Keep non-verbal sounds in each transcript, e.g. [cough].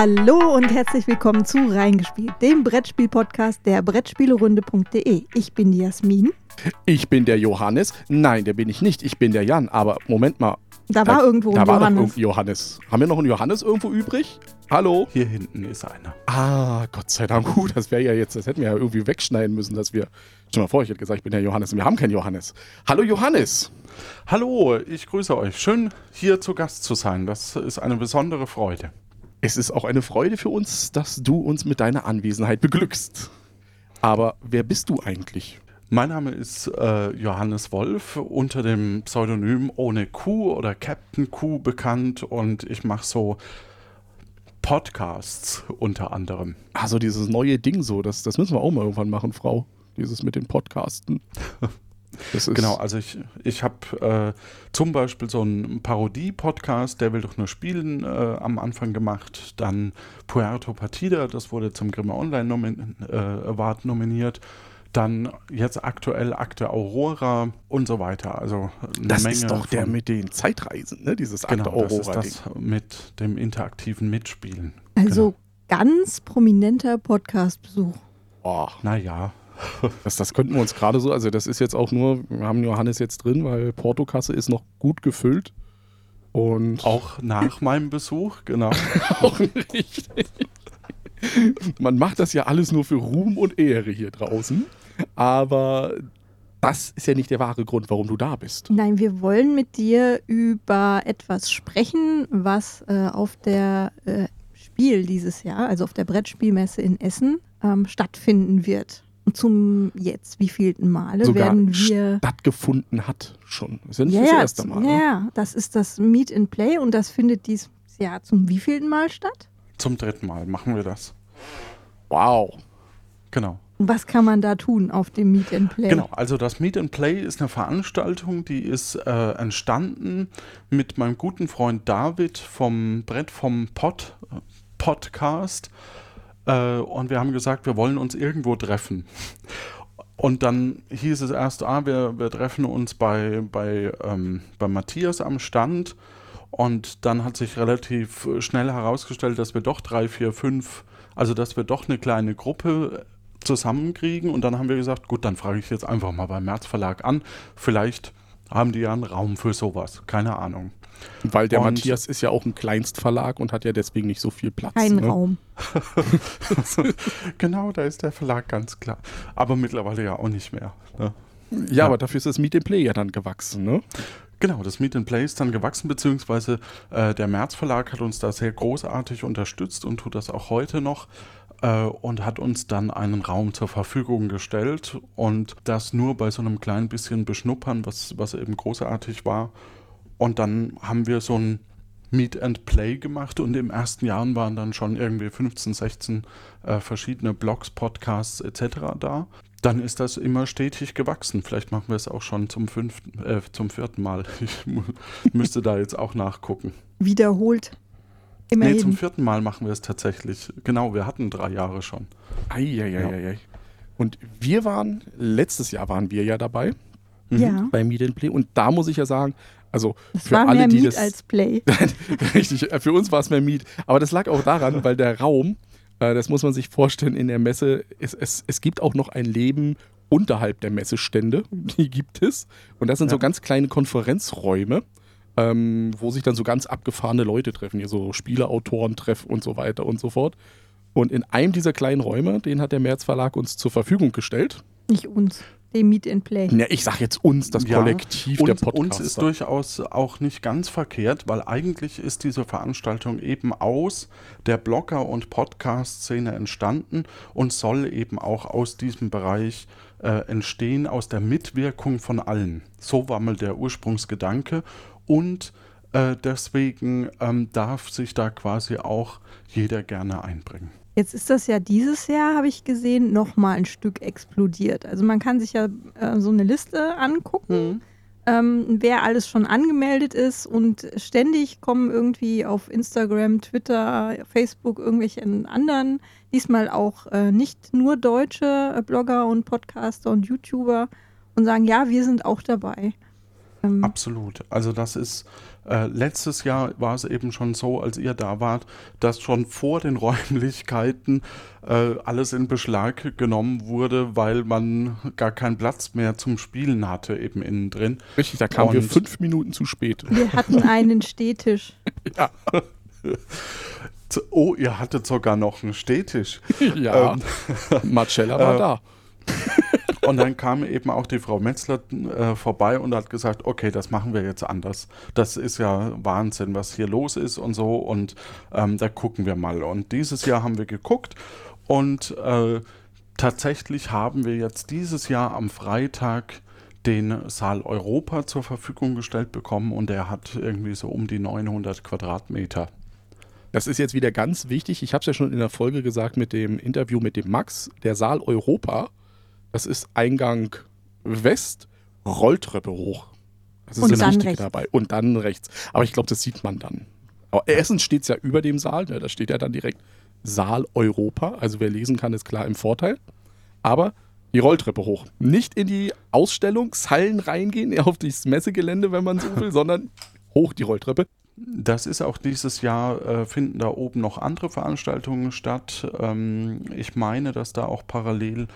Hallo und herzlich willkommen zu Reingespielt, dem Brettspiel-Podcast der Brettspielerunde.de. Ich bin die Jasmin. Ich bin der Johannes. Nein, der bin ich nicht. Ich bin der Jan. Aber Moment mal. Da war Äh, irgendwo da ein war doch Johannes. irgendwie Johannes. Haben wir noch einen Johannes irgendwo übrig? Hallo? Hier hinten ist einer. Ah, Gott sei Dank. Gut, das wäre ja jetzt, das hätten wir ja irgendwie wegschneiden müssen, dass wir. Stell mal vor, ich hätte gesagt, ich bin der Johannes und wir haben keinen Johannes. Hallo Johannes. Hallo, ich grüße euch. Schön, hier zu Gast zu sein. Das ist eine besondere Freude. Es ist auch eine Freude für uns, dass du uns mit deiner Anwesenheit beglückst. Aber wer bist du eigentlich? Mein Name ist äh, Johannes Wolf, unter dem Pseudonym Ohne Q oder Captain Q bekannt und ich mache so Podcasts unter anderem. Also dieses neue Ding so, das, das müssen wir auch mal irgendwann machen, Frau. Dieses mit den Podcasten. [laughs] Das ist, Genau, also ich, ich habe äh, zum Beispiel so einen Parodie-Podcast, der will doch nur spielen, äh, am Anfang gemacht. Dann Puerto Partida, das wurde zum Grimme Online nomin äh, Award nominiert. Dann jetzt aktuell Akte Aurora und so weiter. Also eine Das Menge ist doch der mit den Zeitreisen, ne? Dieses Genau, Akte das ist das mit dem interaktiven Mitspielen. Also ganz prominenter Podcast-Besuch. Oh, Naja, [laughs] das, das könnten wir uns gerade so, also das ist jetzt auch nur, wir haben Johannes jetzt drin, weil Portokasse ist noch gut gefüllt. Und auch nach meinem Besuch, genau. [laughs] auch richtig. Man macht das ja alles nur für Ruhm und Ehre hier draußen. Aber das ist ja nicht der wahre Grund, warum du da bist. Nein, wir wollen mit dir über etwas sprechen, was äh, auf der äh, Spiel dieses Jahr, also auf der Brettspielmesse in Essen, ähm, stattfinden wird. Und zum jetzt wievielten Male Sogar werden wir. stattgefunden hat schon. Das ist ja das erste Mal. ja, ne? ja, das ist das Meet and Play und das findet dieses Jahr zum wievielten Mal statt? Zum dritten Mal machen wir das. Wow. Genau. Und Was kann man da tun auf dem Meet and Play? Genau, also das Meet and Play ist eine Veranstaltung, die ist äh, entstanden mit meinem guten Freund David vom Brett vom Pod, Podcast. Äh, und wir haben gesagt, wir wollen uns irgendwo treffen. Und dann hieß es erst, ah, wir, wir treffen uns bei, bei, ähm, bei Matthias am Stand. Und dann hat sich relativ schnell herausgestellt, dass wir doch drei, vier, fünf, also dass wir doch eine kleine Gruppe zusammenkriegen. Und dann haben wir gesagt, gut, dann frage ich jetzt einfach mal beim März Verlag an. Vielleicht haben die ja einen Raum für sowas. Keine Ahnung. Weil der Und- Matthias ist ja auch ein Kleinstverlag und hat ja deswegen nicht so viel Platz. Ein ne? Raum. [laughs] genau, da ist der Verlag ganz klar. Aber mittlerweile ja auch nicht mehr. Ne? Ja, Ja. aber dafür ist das Meet and Play ja dann gewachsen, ne? Genau, das Meet and Play ist dann gewachsen, beziehungsweise äh, der März Verlag hat uns da sehr großartig unterstützt und tut das auch heute noch äh, und hat uns dann einen Raum zur Verfügung gestellt und das nur bei so einem kleinen bisschen Beschnuppern, was, was eben großartig war. Und dann haben wir so ein Meet and Play gemacht und im ersten Jahr waren dann schon irgendwie 15, 16 äh, verschiedene Blogs, Podcasts etc. da. Dann ist das immer stetig gewachsen. Vielleicht machen wir es auch schon zum fünften, äh, zum vierten Mal. [laughs] Ich müsste da jetzt auch nachgucken. Wiederholt. Nee, Immerhin. zum vierten Mal machen wir es tatsächlich. Genau, wir hatten drei Jahre schon. Eieieiei. Und wir waren, letztes Jahr waren wir ja dabei Mhm. ja, bei Meet and Play und da muss ich ja sagen, also das für war alle, mehr die Meet das als Play. [laughs] richtig, für uns war es mehr Meet, aber das lag auch daran, weil der Raum, äh, das muss man sich vorstellen, in der Messe, es, es, es gibt auch noch ein Leben unterhalb der Messestände, [laughs] die gibt es und das sind so Ja. ganz kleine Konferenzräume. Ähm, wo sich dann so ganz abgefahrene Leute treffen, hier so Spieleautoren treffen und so weiter und so fort. Und in einem dieser kleinen Räume, den hat der März Verlag uns zur Verfügung gestellt. Nicht uns, dem Meet and Play. Ja, ich sag jetzt uns, das Ja, Kollektiv der Podcaster. uns ist durchaus auch nicht ganz verkehrt, weil eigentlich ist diese Veranstaltung eben aus der Blogger- und Podcast-Szene entstanden und soll eben auch aus diesem Bereich äh, entstehen, aus der Mitwirkung von allen. So war mal der Ursprungsgedanke und äh, deswegen ähm, darf sich da quasi auch jeder gerne einbringen. Jetzt ist das ja dieses Jahr, habe ich gesehen, nochmal ein Stück explodiert. Also man kann sich ja äh, so eine Liste angucken, ähm, wer alles schon angemeldet ist und ständig kommen irgendwie auf Instagram, Twitter, Facebook irgendwelche anderen, diesmal auch äh, nicht nur deutsche äh, Blogger und Podcaster und YouTuber und sagen, ja, wir sind auch dabei. Ähm. Absolut. Also das ist, äh, letztes Jahr war es eben schon so, als ihr da wart, dass schon vor den [laughs] Räumlichkeiten äh, alles in Beschlag genommen wurde, weil man gar keinen Platz mehr zum Spielen hatte, eben innen drin. Richtig, da kamen wir fünf Minuten zu spät. Wir hatten [laughs] einen Stehtisch. [laughs] ja. Oh, ihr hattet sogar noch einen Stehtisch. ja. Ähm, Marcella war äh, da. Und dann kam eben auch die Frau Metzler äh, vorbei und hat gesagt, okay, das machen wir jetzt anders. Das ist ja Wahnsinn, was hier los ist und so. Und ähm, da gucken wir mal. Und dieses Jahr haben wir geguckt und äh, tatsächlich haben wir jetzt dieses Jahr am Freitag den Saal Europa zur Verfügung gestellt bekommen und der hat irgendwie so um die 900 Quadratmeter. Das ist jetzt wieder ganz wichtig. Ich habe es ja schon in der Folge gesagt mit dem Interview mit dem Max. Der Saal Europa das ist Eingang West, Rolltreppe hoch. Das ist und dann rechts. dabei. Und dann rechts. Aber ich glaube, das sieht man dann. Aber erstens steht es ja über dem Saal. Ne? Da steht ja dann direkt Saal Europa. Also wer lesen kann, ist klar im Vorteil. Aber die Rolltreppe hoch. Nicht in die Ausstellungshallen reingehen, [laughs] auf das Messegelände, wenn man so [laughs] will, sondern hoch die Rolltreppe. Das ist auch dieses Jahr, äh, finden da oben noch andere Veranstaltungen statt. Ähm, ich meine, dass da auch parallel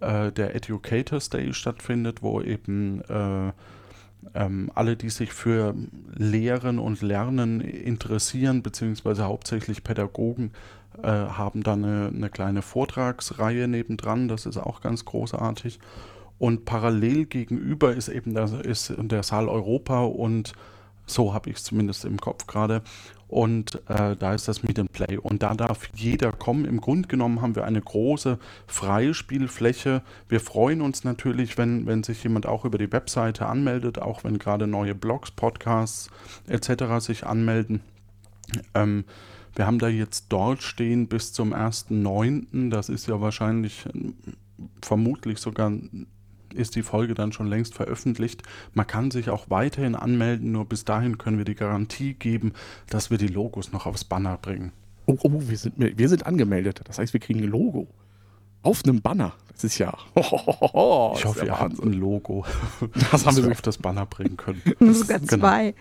äh, der Educators Day stattfindet, wo eben äh, ähm, alle, die sich für Lehren und Lernen interessieren, beziehungsweise hauptsächlich Pädagogen, äh, haben dann eine, eine, kleine Vortragsreihe nebendran. Das ist auch ganz großartig. Und parallel gegenüber ist eben der, ist der Saal Europa und so habe ich es zumindest im Kopf gerade. Und äh, da ist das Meet and Play. Und da darf jeder kommen. Im Grunde genommen haben wir eine große freie Spielfläche. Wir freuen uns natürlich, wenn, wenn sich jemand auch über die Webseite anmeldet, auch wenn gerade neue Blogs, Podcasts etc. sich anmelden. Ähm, wir haben da jetzt dort stehen bis zum 1.9. Das ist ja wahrscheinlich äh, vermutlich sogar ist die Folge dann schon längst veröffentlicht. Man kann sich auch weiterhin anmelden, nur bis dahin können wir die Garantie geben, dass wir die Logos noch aufs Banner bringen. Oh, oh wir, sind, wir sind angemeldet. Das heißt, wir kriegen ein Logo. Auf einem Banner. Das ist ja. [laughs] Oh, ich hoffe, ihr habt ein Logo. Das [laughs] haben wir auf das Banner bringen können. [laughs] Sogar genau. zwei.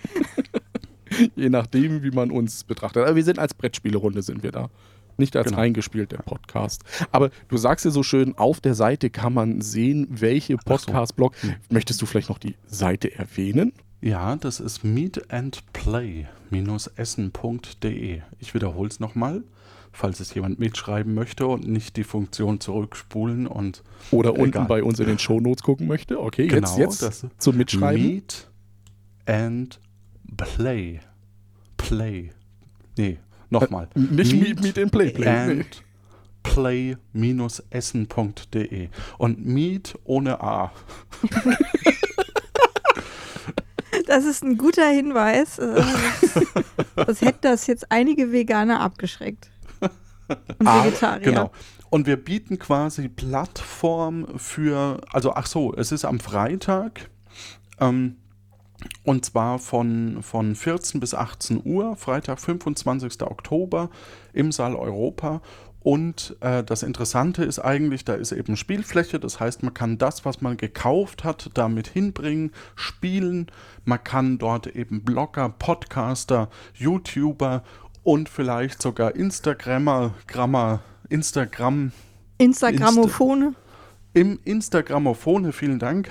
Je nachdem, wie man uns betrachtet. Aber wir sind als Brettspielerunde sind wir da nicht als genau. reingespielt, der Podcast. Aber du sagst ja so schön, auf der Seite kann man sehen, welche Podcast-Blog. So. Möchtest du vielleicht noch die Seite erwähnen? Ja, das ist meetandplay-essen.de. Ich wiederhole es nochmal, falls es jemand mitschreiben möchte und nicht die Funktion zurückspulen und. Oder egal. unten bei uns in den Shownotes gucken möchte. Okay, genau, jetzt, jetzt zum Mitschreiben. Meet and Play. Play. Nee, Nochmal. Äh, nicht Meet, Meet in Play. Play. And play-essen.de. Und Meet ohne A. Das ist ein guter Hinweis. Äh, das hätte das jetzt einige Veganer abgeschreckt. Und ah, Vegetarier. Genau. Und wir bieten quasi Plattform für, also ach so, es ist am Freitag. Ähm, und zwar von, von 14 bis 18 Uhr, Freitag, 25. Oktober im Saal Europa. Und äh, das Interessante ist eigentlich, da ist eben Spielfläche, das heißt, man kann das, was man gekauft hat, damit hinbringen, spielen. Man kann dort eben Blogger, Podcaster, YouTuber und vielleicht sogar Instagrammer, Grammer, Instagram. Instagramophone. Insta Im Instagramophone, vielen Dank.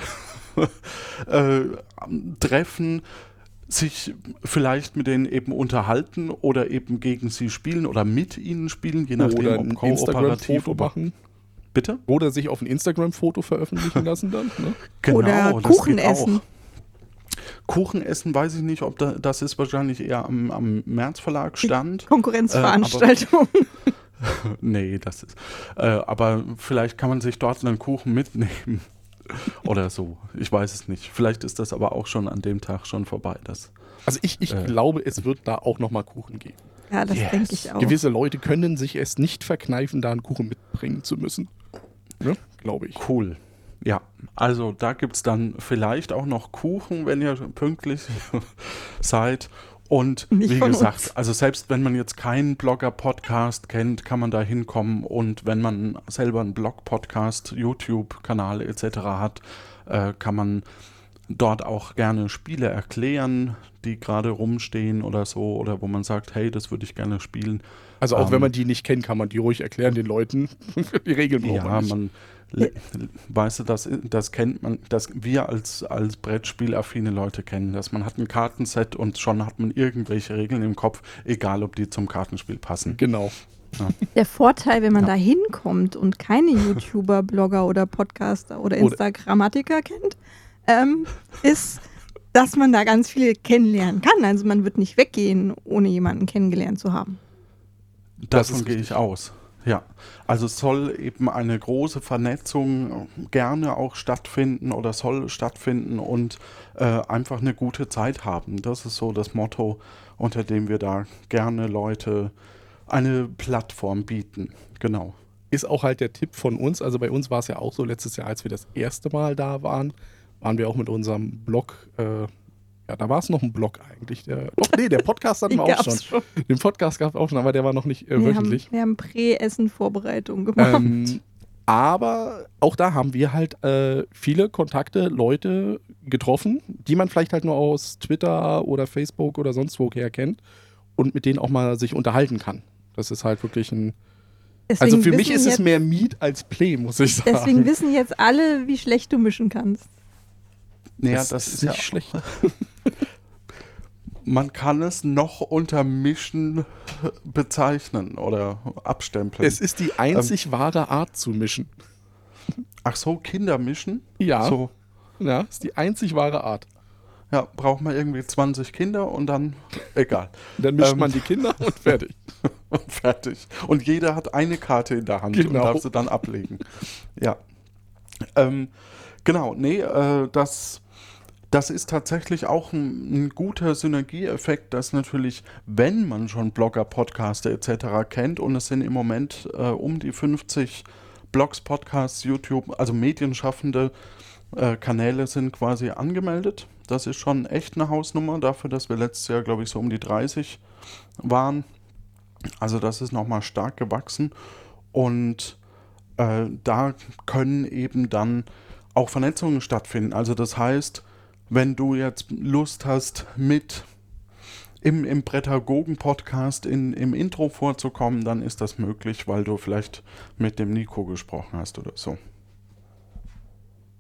[laughs] äh, treffen, sich vielleicht mit denen eben unterhalten oder eben gegen sie spielen oder mit ihnen spielen, je nachdem, oder ob ein Instagram-Foto machen. Bitte? Oder sich auf ein Instagram-Foto veröffentlichen lassen dann. Ne? Genau, oder Kuchen essen. Kuchen essen weiß ich nicht, ob da, das ist wahrscheinlich eher am, am März Verlag stand. Konkurrenzveranstaltung. Äh, [laughs] nee, das ist. Äh, aber vielleicht kann man sich dort einen Kuchen mitnehmen. Oder so. Ich weiß es nicht. Vielleicht ist das aber auch schon an dem Tag schon vorbei. Das, also ich, ich äh, glaube, es wird da auch nochmal Kuchen geben. Ja, das yes. denke ich auch. Gewisse Leute können sich es nicht verkneifen, da einen Kuchen mitbringen zu müssen. Ne? Glaube ich. Cool. Ja, also da gibt es dann vielleicht auch noch Kuchen, wenn ihr pünktlich [laughs] seid. Und Nicht wie gesagt, uns. also selbst wenn man jetzt keinen Blogger-Podcast kennt, kann man da hinkommen und wenn man selber einen Blog-Podcast, YouTube-Kanal etc. hat, äh, kann man dort auch gerne Spiele erklären, die gerade rumstehen oder so, oder wo man sagt, hey, das würde ich gerne spielen. Also auch Ähm, wenn man die nicht kennt, kann man die ruhig erklären den Leuten. [laughs] die Regeln braucht Ja, man nicht. man, weißt du, das, das kennt man, das wir als, als Brettspielaffine Leute kennen, dass man hat ein Kartenset und schon hat man irgendwelche Regeln im Kopf, egal ob die zum Kartenspiel passen. Genau. Der Vorteil, wenn man Ja. da hinkommt und keine YouTuber, Blogger oder Podcaster oder Instagrammatiker kennt, ähm, ist, dass man da ganz viel kennenlernen kann. Also man wird nicht weggehen, ohne jemanden kennengelernt zu haben. Das Davon gehe ich aus. Ja, also soll eben eine große Vernetzung gerne auch stattfinden oder soll stattfinden und äh, einfach eine gute Zeit haben. Das ist so das Motto, unter dem wir da gerne Leute eine Plattform bieten. Genau. Ist auch halt der Tipp von uns. Also bei uns war es ja auch so letztes Jahr, als wir das erste Mal da waren, waren wir auch mit unserem Blog, äh, ja, da war es noch ein Blog eigentlich. Der, doch, nee, der Podcast hatten [laughs] wir auch schon. Schon. Den Podcast gab es auch schon, aber der war noch nicht äh, Wir haben, wöchentlich. wir haben Prä-Essen-Vorbereitung gemacht. Ähm, aber auch da haben wir halt äh, viele Kontakte, Leute getroffen, die man vielleicht halt nur aus Twitter oder Facebook oder sonst woher kennt und mit denen auch mal sich unterhalten kann. Das ist halt wirklich ein. Deswegen also für mich ist es mehr Meet als Play, muss ich sagen. Deswegen wissen jetzt alle, wie schlecht du mischen kannst. Naja, das, das, ist ist nicht ja, schlecht. [laughs] man kann es noch unter Mischen bezeichnen oder abstempeln. Es ist die einzig wahre Art zu mischen. Ach so, Kinder mischen? Ja, So, ja, ist die einzig wahre Art. ja, braucht man irgendwie 20 Kinder und dann egal. Und dann mischt Ähm. man die Kinder und [laughs] fertig. Und fertig. Und jeder hat eine Karte in der Hand und Genau. darf sie dann ablegen. Ja. Ähm, genau, nee, äh, das, das ist tatsächlich auch ein, ein guter Synergieeffekt, dass natürlich, wenn man schon Blogger, Podcaster etc. kennt und es sind im Moment äh, um die 50 Blogs, Podcasts, YouTube, also Medienschaffende äh, Kanäle sind quasi angemeldet. Das ist schon echt eine Hausnummer dafür, dass wir letztes Jahr, glaube ich, so um die 30 waren. Also das ist nochmal stark gewachsen und äh, da können eben dann auch Vernetzungen stattfinden. Also das heißt, wenn du jetzt Lust hast, mit im, im Prädagogen-Podcast in, im Intro vorzukommen, dann ist das möglich, weil du vielleicht mit dem Nico gesprochen hast oder so.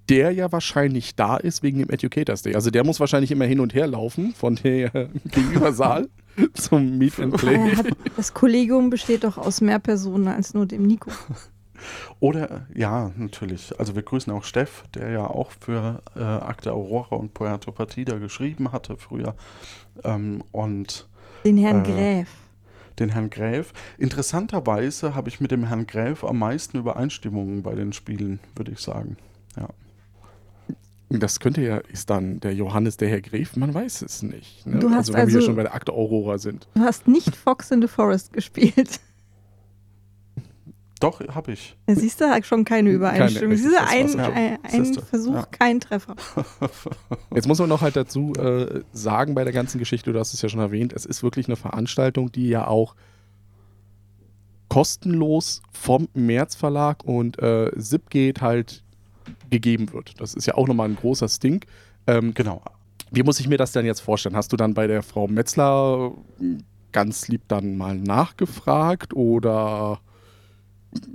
Der ja wahrscheinlich da ist wegen dem Educators Day. Also der muss wahrscheinlich immer hin und her laufen von der [laughs] Gegenübersaal zum Meet and Play. Das Kollegium besteht doch aus mehr Personen als nur dem Nico. [laughs] Oder, ja, natürlich. Also wir grüßen auch Steff, der ja auch für äh, Akte Aurora und Puerto Partida geschrieben hatte früher. Ähm, und Den Herrn Äh, Gräf. den Herrn Gräf. Interessanterweise habe ich mit dem Herrn Gräf am meisten Übereinstimmungen bei den Spielen, würde ich sagen. Ja. Das könnte ja, ist dann der Johannes, der Herr Gräf, man weiß es nicht. Ne? Du hast also wenn wir hier also- schon bei der Akte Aurora sind. Du hast nicht Fox in the Forest gespielt. Doch, habe ich. Siehst du halt schon keine Übereinstimmung. Siehst du, das ein, ein, ein Versuch, ja. kein Treffer. [laughs] Jetzt muss man noch halt dazu äh, sagen bei der ganzen Geschichte, du hast es ja schon erwähnt, es ist wirklich eine Veranstaltung, die ja auch kostenlos vom März Verlag und äh, Zipgate halt gegeben wird. Das ist ja auch nochmal ein großer Stink. Ähm, Genau. Wie muss ich mir das denn jetzt vorstellen? Hast du dann bei der Frau Metzler ganz lieb dann mal nachgefragt oder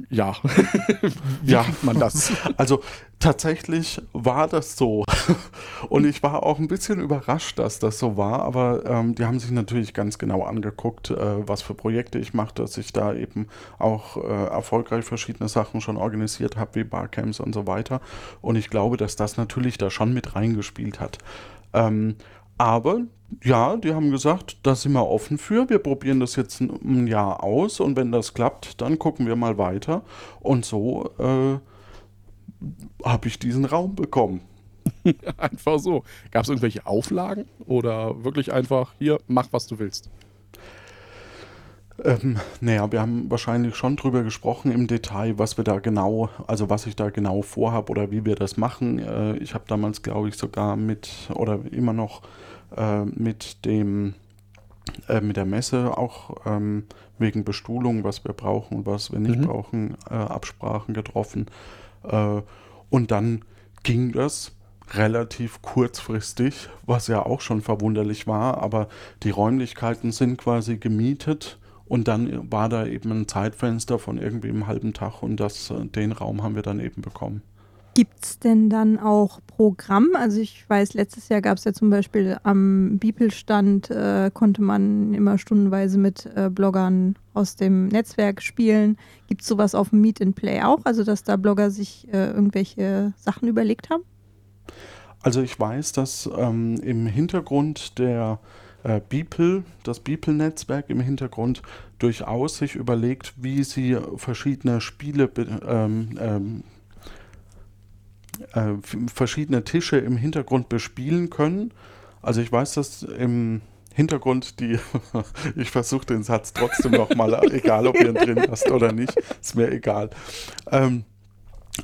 ja, [laughs] wie Ja. man das? [laughs] Also tatsächlich war das so. Und ich war auch ein bisschen überrascht, dass das so war. Aber ähm, die haben sich natürlich ganz genau angeguckt, äh, was für Projekte ich mache, dass ich da eben auch äh, erfolgreich verschiedene Sachen schon organisiert habe, wie Barcamps und so weiter. Und ich glaube, dass das natürlich da schon mit reingespielt hat. Ähm, aber ja, die haben gesagt, da sind wir offen für. Wir probieren das jetzt ein, Jahr aus und wenn das klappt, dann gucken wir mal weiter. Und so äh, habe ich diesen Raum bekommen. [laughs] Einfach so. Gab es irgendwelche Auflagen oder wirklich einfach hier, mach was du willst? Ähm, naja, wir haben wahrscheinlich schon drüber gesprochen im Detail, was wir da genau, also was ich da genau vorhabe oder wie wir das machen. Äh, ich habe damals, glaube ich, sogar mit oder immer noch äh, mit dem äh, mit der Messe auch ähm, wegen Bestuhlung, was wir brauchen und was wir nicht Mhm. brauchen, äh, Absprachen getroffen. Äh, und dann ging das relativ kurzfristig, was ja auch schon verwunderlich war, aber die Räumlichkeiten sind quasi gemietet und dann war da eben ein Zeitfenster von irgendwie einem halben Tag und das, äh, den Raum haben wir dann eben bekommen. Gibt es denn dann auch Programm? Also ich weiß, letztes Jahr gab es ja zum Beispiel am Bibelstand, äh, konnte man immer stundenweise mit äh, Bloggern aus dem Netzwerk spielen. Gibt es sowas auf dem Meet and Play auch? Also dass da Blogger sich äh, irgendwelche Sachen überlegt haben? Also ich weiß, dass ähm, im Hintergrund der äh, Beeple, das Beeple-Netzwerk im Hintergrund durchaus sich überlegt, wie sie verschiedene Spiele ähm, ähm, äh, verschiedene Tische im Hintergrund bespielen können. Also ich weiß, dass im Hintergrund die, [laughs] ich versuche den Satz trotzdem nochmal, [laughs] egal ob ihr ihn drin hast oder nicht, ist mir egal. Ähm,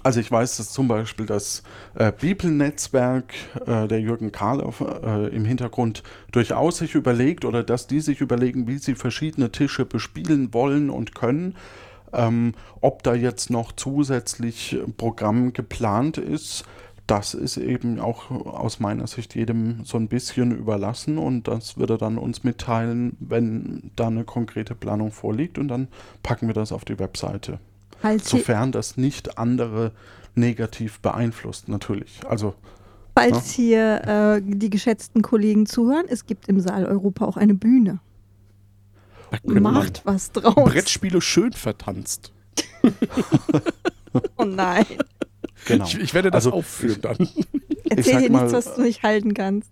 also ich weiß, dass zum Beispiel das äh, Bibelnetzwerk äh, der Jürgen Karloff äh, im Hintergrund durchaus sich überlegt oder dass die sich überlegen, wie sie verschiedene Tische bespielen wollen und können. Ähm, ob da jetzt noch zusätzlich Programm geplant ist, das ist eben auch aus meiner Sicht jedem so ein bisschen überlassen und das wird er dann uns mitteilen, wenn da eine konkrete Planung vorliegt und dann packen wir das auf die Webseite. Falls Sofern das nicht andere negativ beeinflusst, natürlich. Also Falls ja. hier äh, die geschätzten Kollegen zuhören, es gibt im Saal Europa auch eine Bühne. Macht was draus. Brettspiele schön vertanzt. [laughs] oh nein. Genau. Ich, ich werde das also, aufführen dann. Erzähl [laughs] dir nichts, was du nicht halten kannst.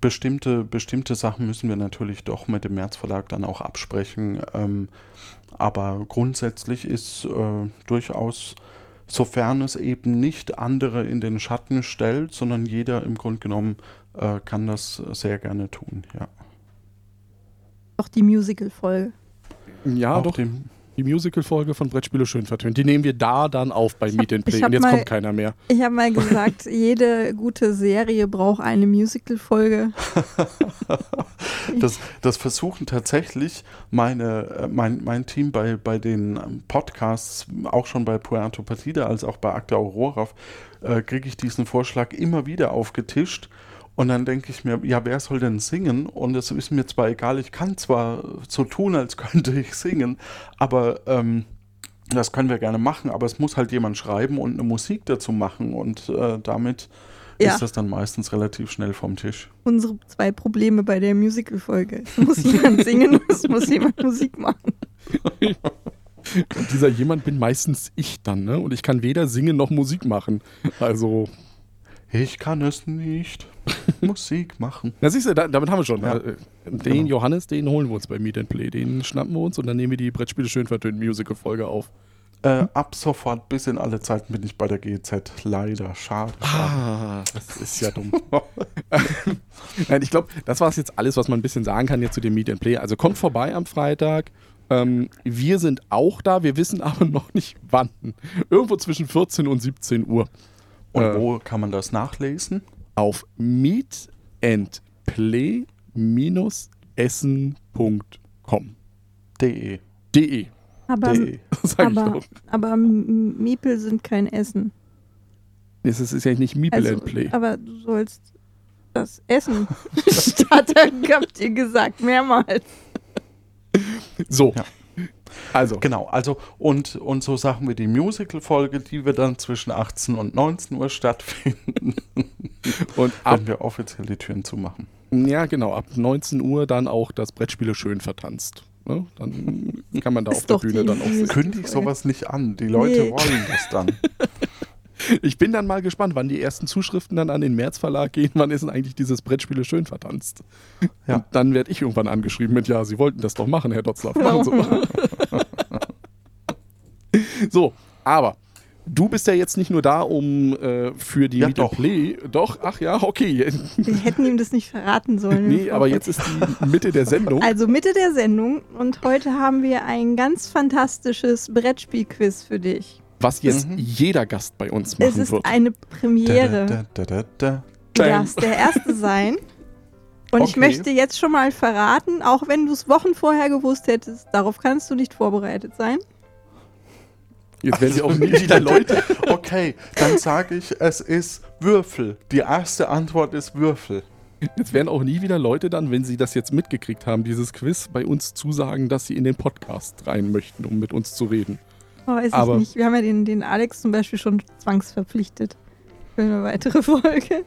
Bestimmte, bestimmte Sachen müssen wir natürlich doch mit dem Märzverlag dann auch absprechen. Ähm, aber grundsätzlich ist äh, durchaus, sofern es eben nicht andere in den Schatten stellt, sondern jeder im Grunde genommen äh, kann das sehr gerne tun, ja. Auch die Musical-Folge. Ja, auch doch. Die Musical-Folge von Brettspiele schön vertönt. Die nehmen wir da dann auf bei Meet and Play und jetzt mal, kommt keiner mehr. Ich habe mal gesagt, [laughs] jede gute Serie braucht eine Musical-Folge. [laughs] das, das versuchen tatsächlich meine, äh, mein, mein Team bei, bei den Podcasts, auch schon bei Puerto Partida als auch bei Acta Aurora, äh, kriege ich diesen Vorschlag immer wieder aufgetischt. Und dann denke ich mir, ja, wer soll denn singen? Und es ist mir zwar egal, ich kann zwar so tun, als [laughs] könnte ich singen, aber ähm, das können wir gerne machen, aber es muss halt jemand schreiben und eine Musik dazu machen und äh, damit ja. ist das dann meistens relativ schnell vom Tisch. Unsere zwei Probleme bei der Musical-Folge. Es muss jemand [laughs] singen und es muss jemand Musik machen. Und [laughs] dieser jemand bin meistens ich dann, ne? Und ich kann weder singen noch Musik machen. Also. Ich kann es nicht. [laughs] Musik machen. Na siehst du, da, damit haben wir schon. Ja. Äh, den genau. Johannes, den holen wir uns bei Meet and Play. Den schnappen wir uns und dann nehmen wir die Brettspiele schön vertönt Musical-Folge auf. Äh, ab sofort bis in alle Zeiten bin ich bei der GZ. Leider. Schade. Ah, das ist ja dumm. [laughs] Nein, ich glaube, das war es jetzt alles, was man ein bisschen sagen kann jetzt zu dem Meet and Play. Also kommt vorbei am Freitag. Ähm, wir sind auch da, wir wissen aber noch nicht wann. Irgendwo zwischen 14 und 17 Uhr. Und äh, wo kann man das nachlesen? Auf meetandplay-essen.com. De. De. Aber, De. [laughs] aber, aber Miepel sind kein Essen. Es ist, ist ja nicht Miepel also, and Play. Aber du sollst das essen. [laughs] Starter [laughs] habt ihr gesagt, mehrmals. So. Ja. Also. Genau, also und, und so Sachen wie die Musical-Folge, die wir dann zwischen 18 und 19 Uhr stattfinden. [laughs] und ab, wenn wir offiziell die Türen zumachen. Ja, genau, ab 19 Uhr dann auch das Brettspiele schön vertanzt. Ne? Dann kann man da auf der Bühne dann auch sehen. Kündige sowas nicht an. Die Leute nee. wollen das dann. [laughs] Ich bin dann mal gespannt, wann die ersten Zuschriften dann an den März Verlag gehen. Wann ist denn eigentlich dieses Brettspiele schön vertanzt? Ja. Und dann werde ich irgendwann angeschrieben mit, ja, Sie wollten das doch machen, Herr Dotzlaff. Machen [laughs] Sie so, aber du bist ja jetzt nicht nur da, um äh, für die ja, Meet doch. Play. Doch, ach ja, okay. Wir hätten ihm das nicht verraten sollen. nee, aber jetzt ist die Mitte der Sendung. Also Mitte der Sendung und heute haben wir ein ganz fantastisches Brettspielquiz für dich was jetzt mhm. jeder Gast bei uns machen wird. Es ist wird. eine Premiere. Da, da, da, da, Du darfst der Erste sein. Und okay. ich möchte jetzt schon mal verraten, auch wenn du es Wochen vorher gewusst hättest, darauf kannst du nicht vorbereitet sein. Jetzt werden sie auch nie wieder Leute. [laughs] Okay, dann sage ich, es ist Würfel. Die erste Antwort ist Würfel. Jetzt werden auch nie wieder Leute dann, wenn sie das jetzt mitgekriegt haben, dieses Quiz, bei uns zusagen, dass sie in den Podcast rein möchten, um mit uns zu reden. Oh, weiß Aber- ich nicht. Wir haben ja den, den Alex zum Beispiel schon zwangsverpflichtet für eine weitere [laughs] Folge.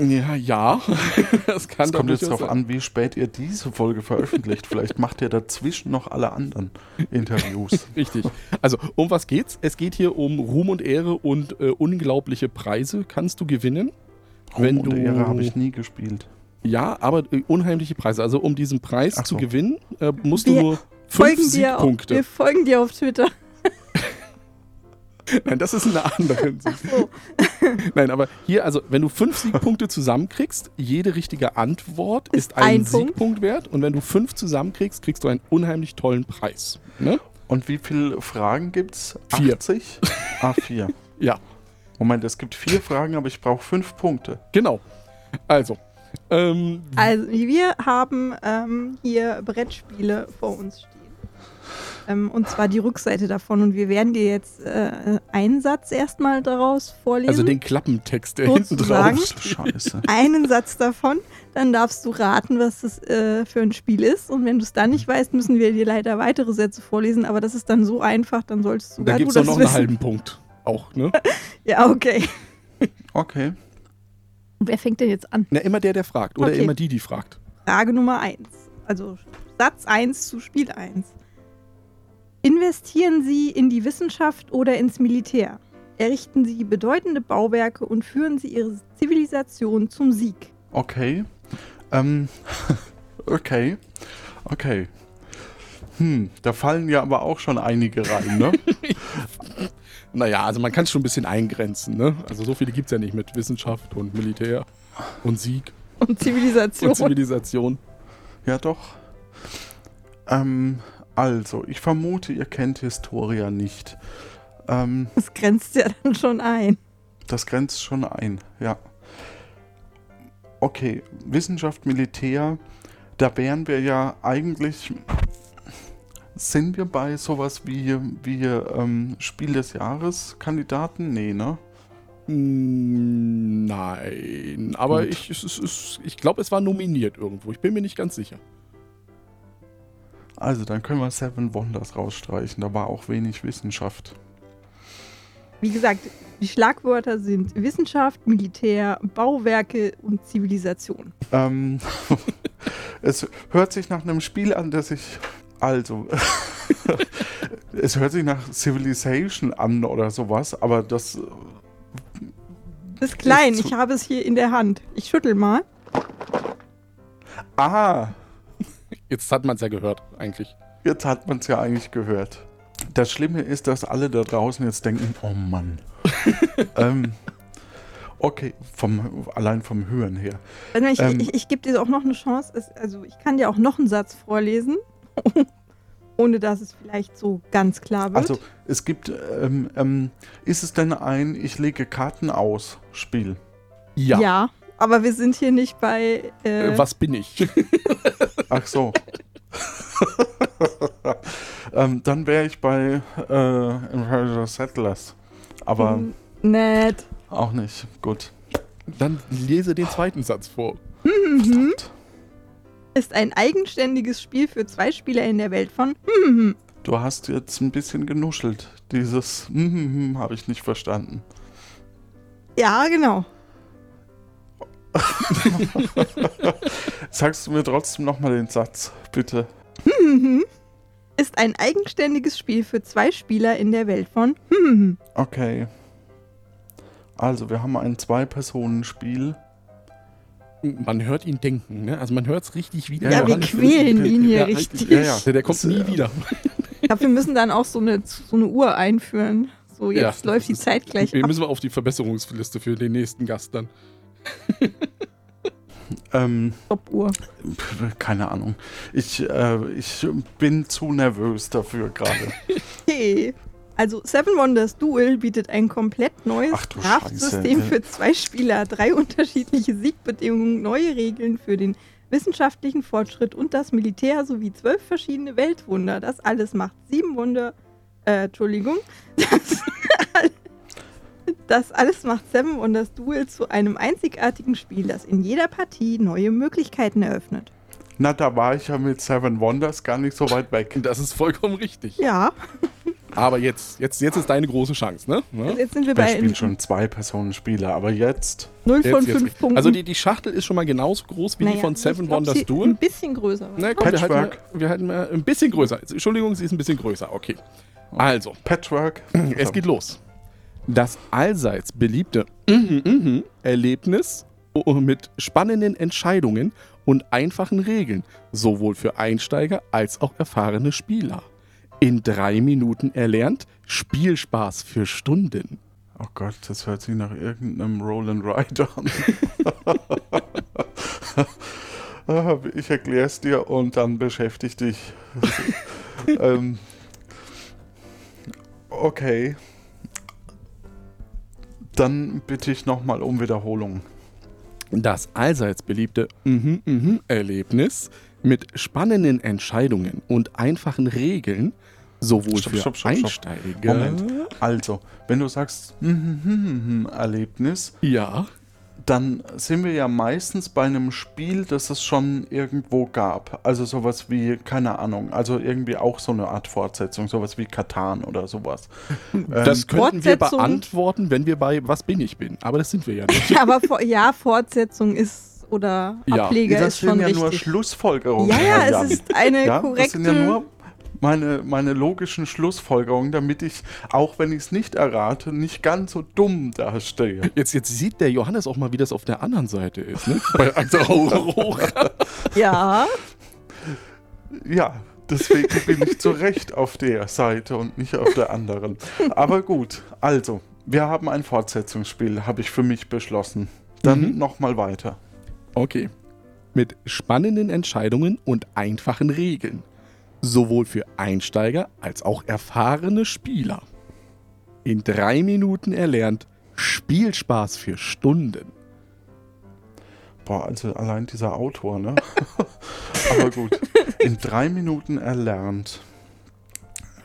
Ja, ja. [laughs] Das kann Es kommt jetzt darauf an, wie spät ihr diese Folge veröffentlicht. Vielleicht macht ihr dazwischen noch alle anderen Interviews. [laughs] Richtig. Also, um was geht's? Es geht hier um Ruhm und Ehre und äh, unglaubliche Preise kannst du gewinnen. Wenn Ruhm und du- Ehre habe ich nie gespielt. Ja, aber äh, unheimliche Preise. Also, um diesen Preis Ach zu so. gewinnen, äh, musst Wir du nur fünf Folgen dir auf, Siegpunkte. wir folgen dir auf Twitter. [laughs] Nein, das ist eine andere. So. Nein, aber hier, also, wenn du fünf Siegpunkte zusammenkriegst, jede richtige Antwort ist, Ist ein, ein Punkt. Siegpunkt wert. Und wenn du fünf zusammenkriegst, kriegst du einen unheimlich tollen Preis. Ne? Und wie viele Fragen gibt's? Vier. 80? [laughs] Ah, vier. Ja, Moment, es gibt vier Fragen, aber ich brauche fünf Punkte. genau. Also, ähm, Also, wir haben ähm, hier Brettspiele vor uns stehen. Ähm, und zwar die Rückseite davon. Und wir werden dir jetzt äh, einen Satz erstmal daraus vorlesen. also den Klappentext, der hinten drauf steht. Scheiße. [laughs] einen Satz davon. Dann darfst du raten, was das äh, für ein Spiel ist. Und wenn du es dann nicht weißt, müssen wir dir leider weitere Sätze vorlesen. Aber das ist dann so einfach, dann solltest Und da gibt du es noch einen wissen. halben Punkt. Auch, ne? [laughs] Ja, okay. Okay. Wer fängt denn jetzt an? Na, immer der, der fragt. Oder Okay. immer die, die fragt. Frage Nummer 1. Also Satz 1 zu Spiel 1. Investieren Sie in die Wissenschaft oder ins Militär? Errichten Sie bedeutende Bauwerke und führen Sie Ihre Zivilisation zum Sieg? Okay. Ähm, [laughs] okay. Okay. Hm, da fallen ja aber auch schon einige rein, ne? [laughs] Naja, also man kann es schon ein bisschen eingrenzen, ne? Also so viele gibt es ja nicht mit Wissenschaft und Militär und Sieg Und Zivilisation. und Zivilisation. ja, doch. Ähm, also, ich vermute, ihr kennt Historia nicht. Ähm, das grenzt ja dann schon ein. das grenzt schon ein, ja. Okay, Wissenschaft, Militär, da wären wir ja eigentlich. Sind wir bei sowas wie, wie ähm, Spiel des Jahres Kandidaten? Nee, ne? Mm, Nein, aber Gut. ich, es, ich glaube, es war nominiert irgendwo. Ich bin mir nicht ganz sicher. Also, dann können wir Seven Wonders rausstreichen. Da war auch wenig Wissenschaft. Wie gesagt, die Schlagwörter sind Wissenschaft, Militär, Bauwerke und Zivilisation. Ähm, [laughs] es hört sich nach einem Spiel an, das ich. Also. [laughs] es hört sich nach Civilization an oder sowas, aber das. Das ist klein, Ist ich habe es hier in der Hand. Ich schüttel mal. Ah! Jetzt hat man es ja gehört, eigentlich. Jetzt hat man es ja eigentlich gehört. Das Schlimme ist, dass alle da draußen jetzt denken: Oh Mann. [laughs] ähm, okay, vom, allein vom Hören her. Also ich Ähm. ich, ich gebe dir auch noch eine Chance. Es, also ich kann dir auch noch einen Satz vorlesen, [laughs] ohne dass es vielleicht so ganz klar wird. Also, es gibt. Ähm, ähm, ist es denn ein Ich lege Karten aus Spiel? ja. Aber wir sind hier nicht bei. Äh, Äh, Was bin ich? [laughs] Ach so. [laughs] ähm, dann wäre ich bei äh, Imperial Settlers. Aber Hm, Nett. auch nicht. Gut. Dann lese den zweiten Satz vor. Mhm. Ist ein eigenständiges Spiel für zwei Spieler in der Welt von. Mhm. Du hast jetzt ein bisschen genuschelt. Dieses hm, habe ich nicht verstanden. Ja, genau. [laughs] Sagst du mir trotzdem nochmal den Satz, bitte? [laughs] Ist ein eigenständiges Spiel für zwei Spieler in der Welt von. Mhm. Okay. Also, wir haben ein Zwei-Personen-Spiel. Man hört ihn denken, ne? Also man hört es richtig wieder. Ja, in wir quälen ihn hier Ja, richtig. Ja, ja. Der, der kommt Das, nie äh, wieder. Ich glaube, wir müssen dann auch so eine, so eine Uhr einführen. So, jetzt Ja, läuft die Zeit gleich Wir ab. müssen wir auf die Verbesserungsliste für den nächsten Gast dann. [laughs] Ähm, Stoppuhr. keine Ahnung. Ich, äh, ich bin zu nervös dafür gerade. [laughs] Okay. Also Seven Wonders Duel bietet ein komplett neues Kraftsystem für zwei Spieler, drei unterschiedliche Siegbedingungen, neue Regeln für den wissenschaftlichen Fortschritt und das Militär sowie zwölf verschiedene Weltwunder. Das alles macht sieben Wunder, äh, Entschuldigung, [laughs] das, das alles macht Seven und das Duel zu einem einzigartigen Spiel, das in jeder Partie neue Möglichkeiten eröffnet. Na, da war ich ja mit Seven Wonders gar nicht so weit weg. Das ist vollkommen richtig. Ja, Aber jetzt, jetzt, jetzt ist deine große Chance, ne? also ne? jetzt sind wir bei spielen schon zwei Personen Spieler, aber jetzt 0 von Jetzt, 5 jetzt. Punkten. Also die, die Schachtel ist schon mal genauso groß wie die Naja, von ich Seven glaub, Wonders Duel. Ein bisschen größer. Na, komm, wir halten, mal, Patchwork. wir halten mal ein bisschen größer. Entschuldigung, sie ist ein bisschen größer. Okay. Also, Patchwork. es geht los. Das allseits beliebte mhm, mhm Erlebnis mit spannenden Entscheidungen und einfachen Regeln, sowohl für Einsteiger als auch erfahrene Spieler. In drei Minuten erlernt, Spielspaß für Stunden. Oh Gott, das hört sich nach irgendeinem Roll Ride an. [laughs] Ich erkläre es dir und dann beschäftig dich. [laughs] ähm, okay. Dann bitte ich nochmal um Wiederholung. Das allseits beliebte mhm, mhm Erlebnis mit spannenden Entscheidungen und einfachen Regeln, sowohl Stopp, für stopp, stopp. Einsteiger. Moment. Also, wenn du sagst hm, hm, hm, hm, Erlebnis, Ja, dann sind wir ja meistens bei einem Spiel, das es schon irgendwo gab. Also sowas wie, keine Ahnung, also irgendwie auch so eine Art Fortsetzung, sowas wie Katan oder sowas. [laughs] das könnten wir beantworten, wenn wir bei Was bin ich bin. Aber das sind wir ja nicht. [laughs] Aber ja, Fortsetzung ist oder Ja. Ableger das ist schon sind ja richtig. nur Schlussfolgerungen. ja, ja, es ist eine ja, korrekte. Das sind ja nur meine, meine logischen Schlussfolgerungen, damit ich, auch wenn ich es nicht errate, nicht ganz so dumm dastehe. Jetzt, jetzt sieht der Johannes auch mal, wie das auf der anderen Seite ist. Ne? [laughs] bei Aurora. ja, Ja, deswegen bin ich zu Recht auf der Seite und nicht auf der anderen. Aber gut, also, wir haben ein Fortsetzungsspiel, habe ich für mich beschlossen. Dann Mhm. nochmal weiter. Okay. Mit spannenden Entscheidungen und einfachen Regeln. Sowohl für Einsteiger als auch erfahrene Spieler. In drei Minuten erlernt, Spielspaß für Stunden. Boah, also allein dieser Autor, ne? [laughs] Aber gut. In drei Minuten erlernt.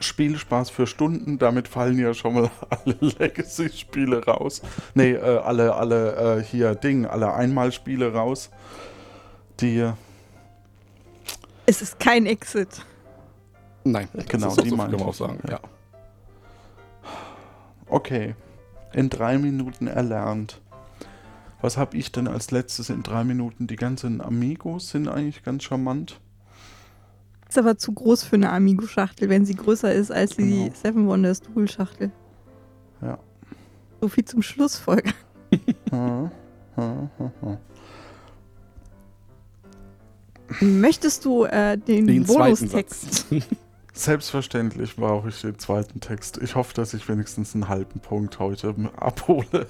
Spielspaß für Stunden, damit fallen ja schon mal [laughs] alle Legacy-Spiele raus. Nee, äh, alle, alle äh, hier Ding, alle Einmalspiele raus. Die, es ist kein Exit. Nein, [laughs] Genau, das ist die so kann man auch sagen. ja. Ja. okay. In drei Minuten erlernt. Was habe ich denn als letztes in drei Minuten? Die ganzen Amigos sind eigentlich ganz charmant. Ist aber zu groß für eine Amigo-Schachtel, wenn sie größer ist als die Genau. Seven Wonders Dual-Schachtel. Ja. So viel zum Schlussfolger. Hm, hm, hm. Möchtest du äh, den, Den zweiten Bonustext? Selbstverständlich brauche ich den zweiten Text. Ich hoffe, dass ich wenigstens einen halben Punkt heute abhole.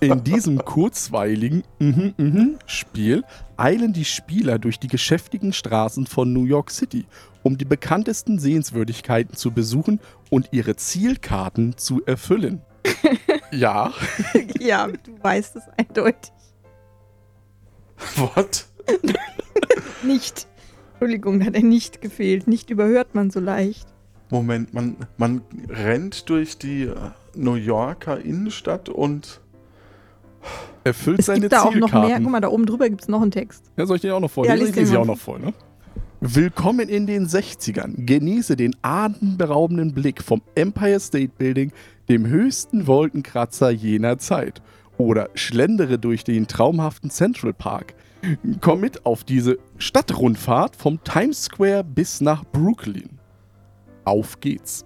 In diesem kurzweiligen mhm, mhm Spiel eilen die Spieler durch die geschäftigen Straßen von New York City, um die bekanntesten Sehenswürdigkeiten zu besuchen und ihre Zielkarten zu erfüllen. [laughs] ja, [laughs] ja, du weißt es eindeutig. What? [laughs] Nicht. Entschuldigung, hat er nicht gefehlt. Nicht überhört man so leicht. Moment, man, man rennt durch die äh, New Yorker Innenstadt und erfüllt Es seine gibt da auch noch mehr. Guck mal, da oben drüber gibt es noch einen Text. Ja, soll ich den auch noch vor? Ja, ich den lese auch noch vor, ne? Willkommen in den 60ern. Genieße den atemberaubenden Blick vom Empire State Building, dem höchsten Wolkenkratzer jener Zeit. Oder schlendere durch den traumhaften Central Park. Komm mit auf diese Stadtrundfahrt vom Times Square bis nach Brooklyn. Auf geht's.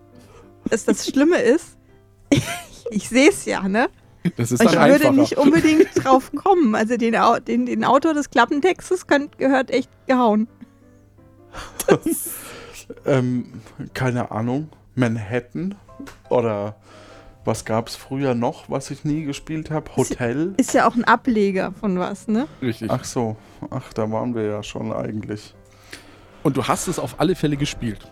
Dass das Schlimme ist, [laughs] ich sehe es ja, ne? Das ist Ich dann würde nicht unbedingt drauf kommen. Also den, den, den Autor des Klappentextes könnt, gehört echt gehauen. [laughs] ähm, keine Ahnung, Manhattan oder was gab es früher noch, was ich nie gespielt habe? Hotel? Ist ja auch ein Ableger von was, ne? Richtig. Ach so, ach, da waren wir ja schon eigentlich. Und du hast es auf alle Fälle gespielt.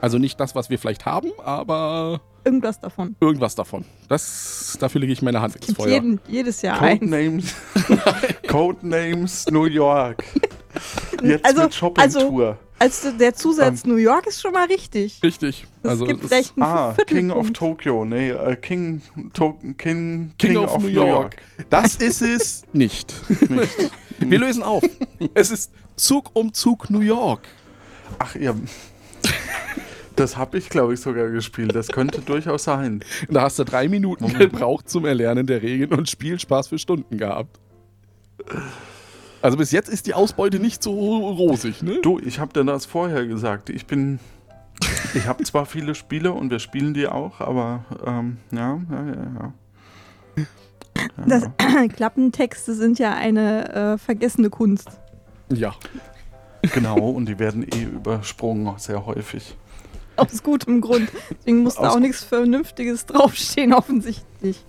Also nicht das, was wir vielleicht haben, aber Irgendwas davon. irgendwas davon. Das, dafür lege ich meine Hand ins Feuer. jeden, jedes Jahr eins. Codenames, [laughs] Codenames New York. [laughs] Jetzt Also- mit Shopping-Tour. Also der Zusatz New York ist schon mal richtig. Richtig. Es Also gibt es- vielleicht einen Ah, King of. Tokyo. Nee, äh, King, to King, King, of, New York. Das ist es [laughs] nicht. Nicht. [laughs] Wir lösen auf. Es ist Zug um Zug New York. Ach, ihr. Das habe ich, glaube ich, sogar gespielt. Das könnte durchaus sein. Da hast du drei Minuten gebraucht zum Erlernen der Regeln und Spielspaß für Stunden gehabt. Also bis jetzt ist die Ausbeute nicht so rosig, ne? Du, ich habe dir das vorher gesagt. Ich bin. Ich habe zwar viele Spiele und wir spielen die auch, aber ähm, ja, ja, ja, ja. ja. Das, [clears throat] Klappentexte sind ja eine äh, vergessene Kunst. Ja. Genau, und die werden eh übersprungen, sehr häufig. Aus gutem Grund. Deswegen muss da auch nichts Vernünftiges draufstehen, [laughs] offensichtlich.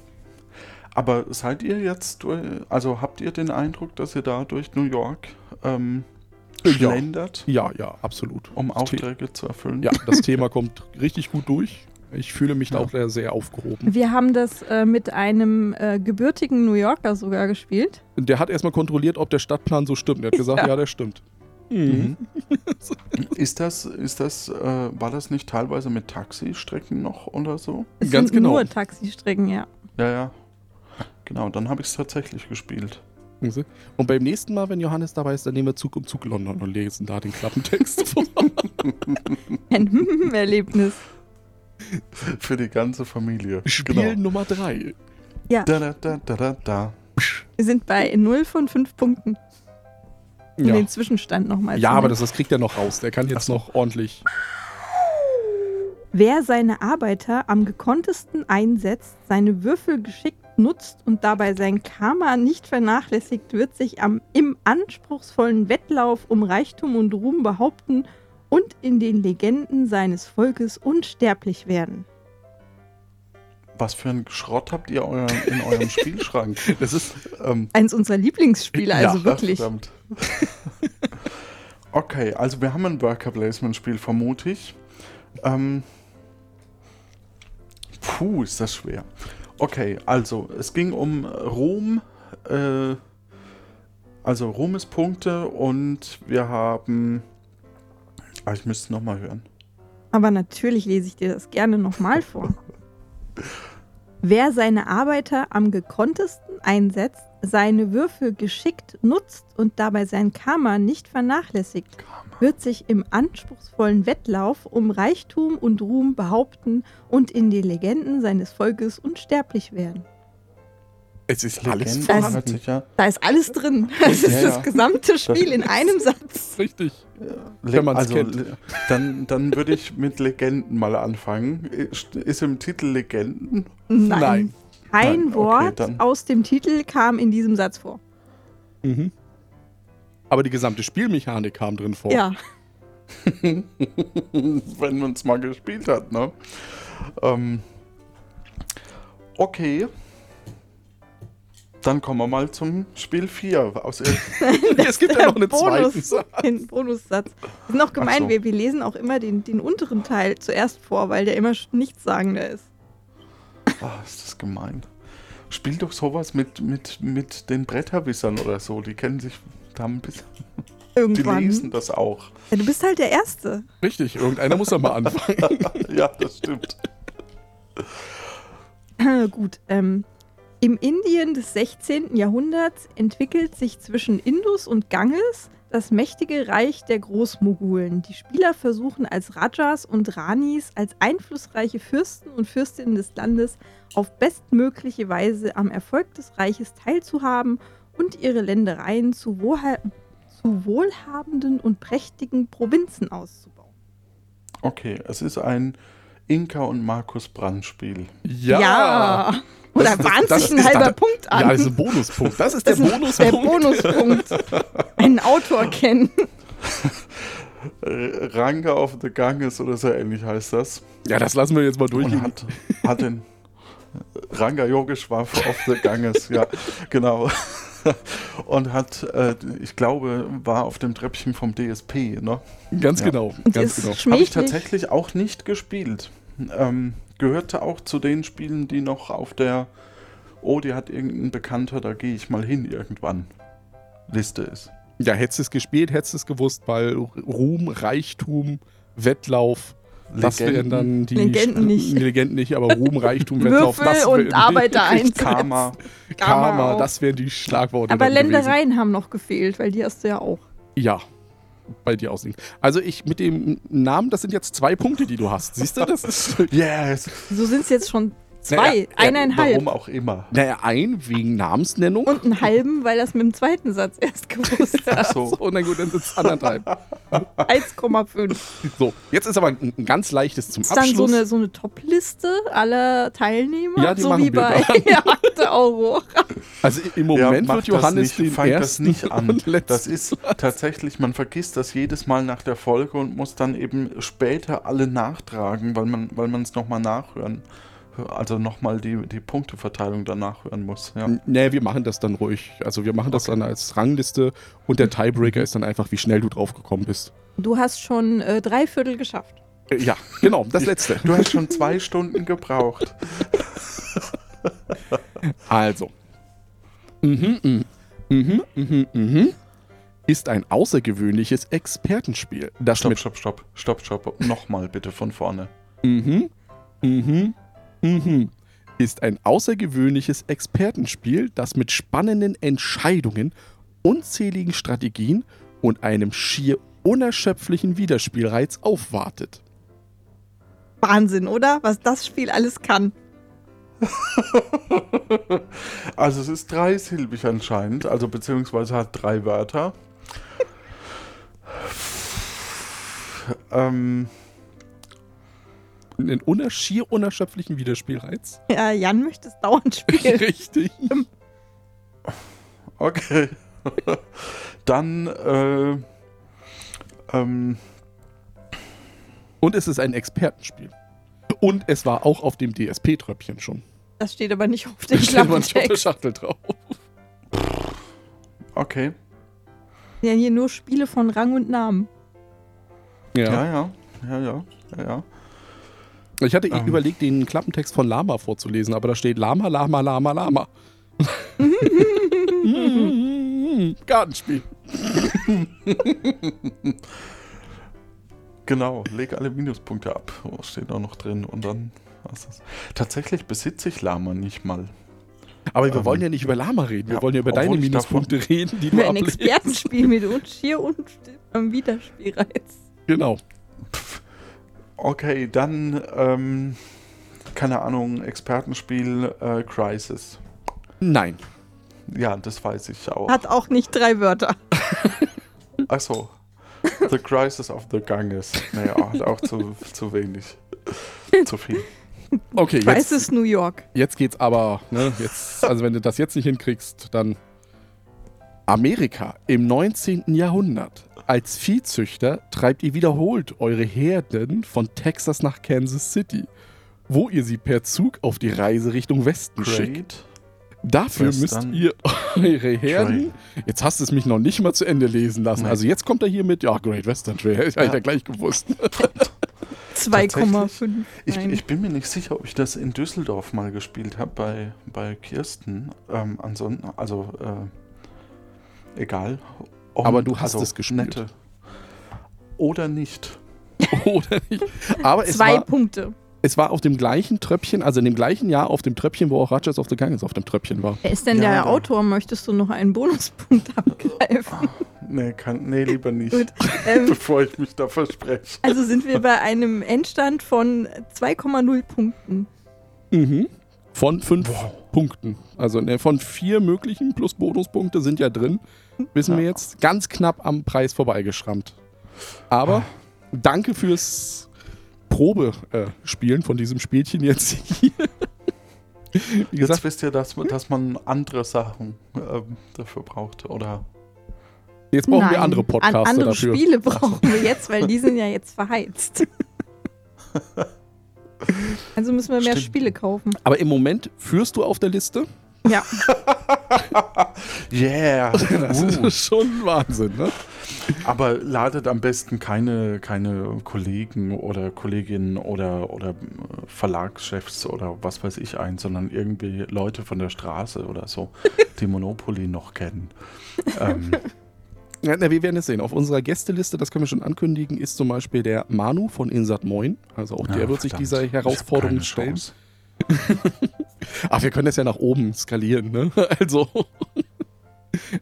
Aber seid ihr jetzt, durch, also habt ihr den Eindruck, dass ihr da durch New York ähm, Ja. schlendert, Ja, ja, absolut. um Das The- Aufträge zu erfüllen? Ja, das [laughs] Thema kommt richtig gut durch. Ich fühle mich da Ja. auch sehr, sehr aufgehoben. Wir haben das äh, mit einem äh, gebürtigen New Yorker sogar gespielt. Der hat erstmal kontrolliert, ob der Stadtplan so stimmt. Er hat gesagt, ja, Ja. der stimmt. Mhm. Ist das, ist das, äh, war das nicht teilweise mit Taxistrecken noch oder so? Es Ganz sind genau. nur Taxistrecken, ja. Ja, ja. Genau, dann habe ich es tatsächlich gespielt. Und beim nächsten Mal, wenn Johannes dabei ist, dann nehmen wir Zug um Zug London und lesen da den Klappentext [laughs] vor. Ein [laughs] Erlebnis. Für die ganze Familie. Spiel Genau. Nummer drei. Da, da, da, da, da, da. Wir sind bei 0 von 5 Punkten. Um Ja, den Zwischenstand nochmal ja aber das, das kriegt er noch raus. Der kann jetzt noch ordentlich. Wer seine Arbeiter am gekonntesten einsetzt, seine Würfel geschickt nutzt und dabei sein Karma nicht vernachlässigt, wird sich am, im anspruchsvollen Wettlauf um Reichtum und Ruhm behaupten und in den Legenden seines Volkes unsterblich werden. Was für ein Schrott habt ihr euer, in eurem [laughs] Spielschrank? Das ist. Ähm, Eins unserer Lieblingsspiele, also ja, wirklich. verdammt. [laughs] okay, also wir haben ein Worker Placement Spiel, vermute ich. Ähm, puh, ist das schwer. Okay, also es ging um Ruhm, äh, also Ruhmespunkte und wir haben. Ah, ich müsste es nochmal hören. Aber natürlich lese ich dir das gerne nochmal vor. [laughs] Wer seine Arbeiter am gekonntesten einsetzt, seine Würfel geschickt nutzt und dabei sein Karma nicht vernachlässigt, wird sich im anspruchsvollen Wettlauf um Reichtum und Ruhm behaupten und in die Legenden seines Volkes unsterblich werden. Es ist alles Legende Das- hört vorhanden. sich ja. Da ist alles drin. Das ist Ja, das gesamte Spiel in einem Satz. Richtig. Wenn man's also, kennt. Dann, dann würde ich mit Legenden mal anfangen. Ist, ist im Titel Legenden? Nein. Nein. Ein Nein, okay, Wort dann. aus dem Titel kam in diesem Satz vor. Mhm. Aber die gesamte Spielmechanik kam drin vor. Ja. [laughs] Wenn man es mal gespielt hat, ne? Ähm, okay. Dann kommen wir mal zum Spiel 4. Aus [laughs] [laughs] es gibt ja noch einen zweiten. Bonus, den Bonussatz. Das ist noch gemein, so. wir, wir lesen auch immer den, den unteren Teil zuerst vor, weil der immer nichtssagender ist. Ah, ist das gemein. Spiel doch sowas mit, mit, mit den Bretterwissern oder so. Die kennen sich da ein bisschen. Die Irgendwann. lesen das auch. Ja, du bist halt der Erste. Richtig, irgendeiner muss da mal anfangen. [laughs] ja, das stimmt. Gut. Ähm, Im Indien des 16. Jahrhunderts entwickelt sich zwischen Indus und Ganges das mächtige Reich der Großmogulen. Die Spieler versuchen als Rajas und Ranis, als einflussreiche Fürsten und Fürstinnen des Landes, auf bestmögliche Weise am Erfolg des Reiches teilzuhaben und ihre Ländereien zu, wohlha zu wohlhabenden und prächtigen Provinzen auszubauen. Okay, es ist ein Inka und Markus Brand Spiel. Ja. Oder Das- sich ein halber dann- Punkt an. Ja, das ist ein Bonuspunkt. Das ist Das der ist der Bonuspunkt. Bonuspunkt. Einen Autor kennen. Äh, Ranga of the Ganges oder so ähnlich heißt das. Ja, das lassen wir jetzt mal durchgehen. hat, hat den Ranga Yogeshwar of the Ganges, ja, genau. Und hat, äh, ich glaube, war auf dem Treppchen vom DSP, ne? Ganz Ja. genau. Ganz ist genau. Habe ich tatsächlich auch nicht gespielt. Ähm, gehörte auch zu den Spielen, die noch auf der, oh, die hat irgendein Bekannter, da gehe ich mal hin irgendwann, Liste ist. Ja, hättest du es gespielt, hättest du es gewusst, weil Ruhm, Reichtum, Wettlauf, Das wären Legenden. dann die Legenden nicht. Legenden nicht, aber Ruhm, Reichtum, [laughs] Wettlauf, Würfel das und wär- Arbeitereinsatz. [laughs] Karma. Karma, Karma das wären die Schlagworte. Aber dann gewesen. Ländereien haben noch gefehlt, weil die hast du ja auch. Ja, bei dir ausliegen. Also ich mit dem Namen, das sind jetzt zwei Punkte, die du hast. Siehst du, das ist. [laughs] Yes. So sind es jetzt schon zwei, Naja, ja, eineinhalb. Warum auch immer. Naja, ein wegen Namensnennung. Und einen halben, weil das mit dem zweiten Satz erst gewusst [laughs] Ach hat. so. So, und dann gut, dann sind es anderthalb. 1,5. So, jetzt ist aber ein, ein ganz leichtes zum Ist dann so Abschluss. eine, so eine Top-Liste aller Teilnehmer? Ja, die so machen wie wir bei Akte [laughs] Aurora. Also im Moment Ja, wird Johannes das nicht, den fangt das ersten nicht [laughs] an. Das ist tatsächlich, man vergisst das jedes Mal nach der Folge und muss dann eben später alle nachtragen, weil man weil man es nochmal nachhören, also nochmal die, die Punkteverteilung dann nachhören muss. Ja. Nee, wir machen das dann ruhig. Also wir machen das Okay. dann als Rangliste und der Tiebreaker ist dann einfach, wie schnell du drauf gekommen bist. Du hast schon äh, drei Viertel geschafft. Äh, Ja, genau, das letzte. Du hast schon zwei Stunden gebraucht. [laughs] Also. Mhm, mhm, mhm, mhm, mhm. Ist ein außergewöhnliches Expertenspiel, das Stopp, mit stopp, stopp, stopp, stopp. Nochmal bitte von vorne. Mhm. Mhm. Mhm. Ist ein außergewöhnliches Expertenspiel, das mit spannenden Entscheidungen, unzähligen Strategien und einem schier unerschöpflichen Wiederspielreiz aufwartet. Wahnsinn, oder? Was das Spiel alles kann. [laughs] Also es ist dreisilbig anscheinend, also beziehungsweise hat drei Wörter. ähm, Einen uner schier unerschöpflichen Wiederspielreiz. Ja, Jan möchte es dauernd spielen. [laughs] Richtig. [laughs] okay. Dann, äh, ähm, Und es ist ein Expertenspiel. Und es war auch auf dem DSP-Tröpfchen schon. Das steht aber nicht auf dem Da steht aber nicht auf der. Schachtel drauf. okay. Ja, hier nur Spiele von Rang und Namen. Ja, ja, ja, ja, ja, ja. Ich hatte Ähm. überlegt, den Klappentext von Lama vorzulesen, aber da steht Lama, Lama, Lama, Lama. [laughs] Gartenspiel. [laughs] Genau, leg alle Minuspunkte ab. Oh, steht auch noch drin. Und dann? Tatsächlich besitze ich Lama nicht mal. Aber wir Ähm, wollen ja nicht über Lama reden. Wir ja, wollen ja über deine Minuspunkte reden, die du Ein ablegst. Expertenspiel mit und schier und am Wiederspielreiz. Genau. Okay, dann, ähm, keine Ahnung, Expertenspiel äh, Crisis. Nein. Ja, das weiß ich auch. Hat auch nicht drei Wörter. Achso. The Crisis of the Ganges. Naja, hat auch zu, zu wenig. Zu viel. Okay, Weiß jetzt, es New York. jetzt geht's aber, ne, jetzt, also wenn du das jetzt nicht hinkriegst, dann Amerika im 19. Jahrhundert. Als Viehzüchter treibt ihr wiederholt eure Herden von Texas nach Kansas City, wo ihr sie per Zug auf die Reise Richtung Westen schickt. Great. Dafür Western müsst ihr eure Herden. Jetzt hast du es mich noch nicht mal zu Ende lesen lassen. Nee. Also jetzt kommt er hier mit, ja, Great Western Trail. [laughs] Hätte ich Ja. ja gleich gewusst. [laughs] 2,5. Ich, ich bin mir nicht sicher, ob ich das in Düsseldorf mal gespielt habe bei, bei Kirsten. Ähm, ansonsten, also, äh, egal. Um, Aber du hast es gespielt. Nette. Oder nicht. [laughs] Oder nicht? Aber es Zwei war, Punkte. Es war auf dem gleichen Tröpfchen, also in dem gleichen Jahr auf dem Tröpfchen, wo auch Ratchets of the Ganges auf dem Tröpfchen war. Wer ist denn Ja, der da- Autor? Möchtest du noch einen Bonuspunkt abgreifen? [laughs] Nee, kann, nee lieber nicht. Gut. [laughs] Ähm, Bevor ich mich da verspreche. also sind wir bei einem Endstand von 2,0 Punkten. Mhm. Von fünf Wow. Punkten. Also ne, von vier möglichen plus Bonuspunkte sind ja drin. Wissen wir Ja. jetzt ganz knapp am Preis vorbeigeschrammt. Aber danke fürs Probespielen von diesem Spielchen jetzt hier. [laughs] Wie gesagt, Jetzt wisst ihr, dass, dass man andere Sachen ähm, dafür braucht. Oder jetzt brauchen wir Nein, andere an, Podcaster andere dafür. Spiele brauchen wir jetzt, weil die sind ja jetzt verheizt. [laughs] Also müssen wir mehr Stimmt. Spiele kaufen. Aber im Moment führst du auf der Liste. Ja, [laughs] Yeah! [laughs] Das Uh. ist schon Wahnsinn, ne? Aber ladet am besten keine, keine Kollegen oder Kolleginnen oder, oder äh, Verlagschefs oder was weiß ich ein, sondern irgendwie Leute von der Straße oder so, [laughs] die Monopoly noch kennen. ähm, Ja, na, wir werden es sehen. Auf unserer Gästeliste, das können wir schon ankündigen, ist zum Beispiel der Manu von Insat Moin. Also auch der Ah, wird sich verdammt. dieser Ich hab Herausforderung stellen. Ach, wir können das ja nach oben skalieren, ne? [laughs] Also.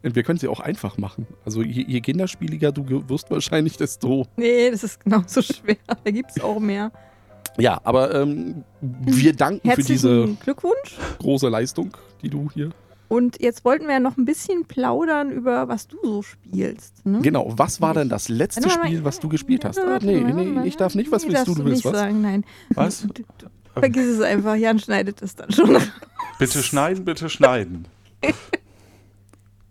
Wir können es ja auch einfach machen. Also je, je kinderspieliger du wirst wahrscheinlich, desto. Nee, das ist genauso schwer. Da gibt es auch mehr. Ja, aber ähm, wir danken für diese Herzlichen Glückwunsch. große Leistung, die du hier. Und jetzt wollten wir ja noch ein bisschen plaudern über, was du so spielst. Ne? Genau, was war denn das letzte Spiel, was du gespielt hast? Ah, nee, nee, ich darf nicht. Was willst du? Du willst nicht was? sagen, nein. Was? Vergiss es einfach. Jan schneidet es dann schon. Bitte schneiden, bitte schneiden.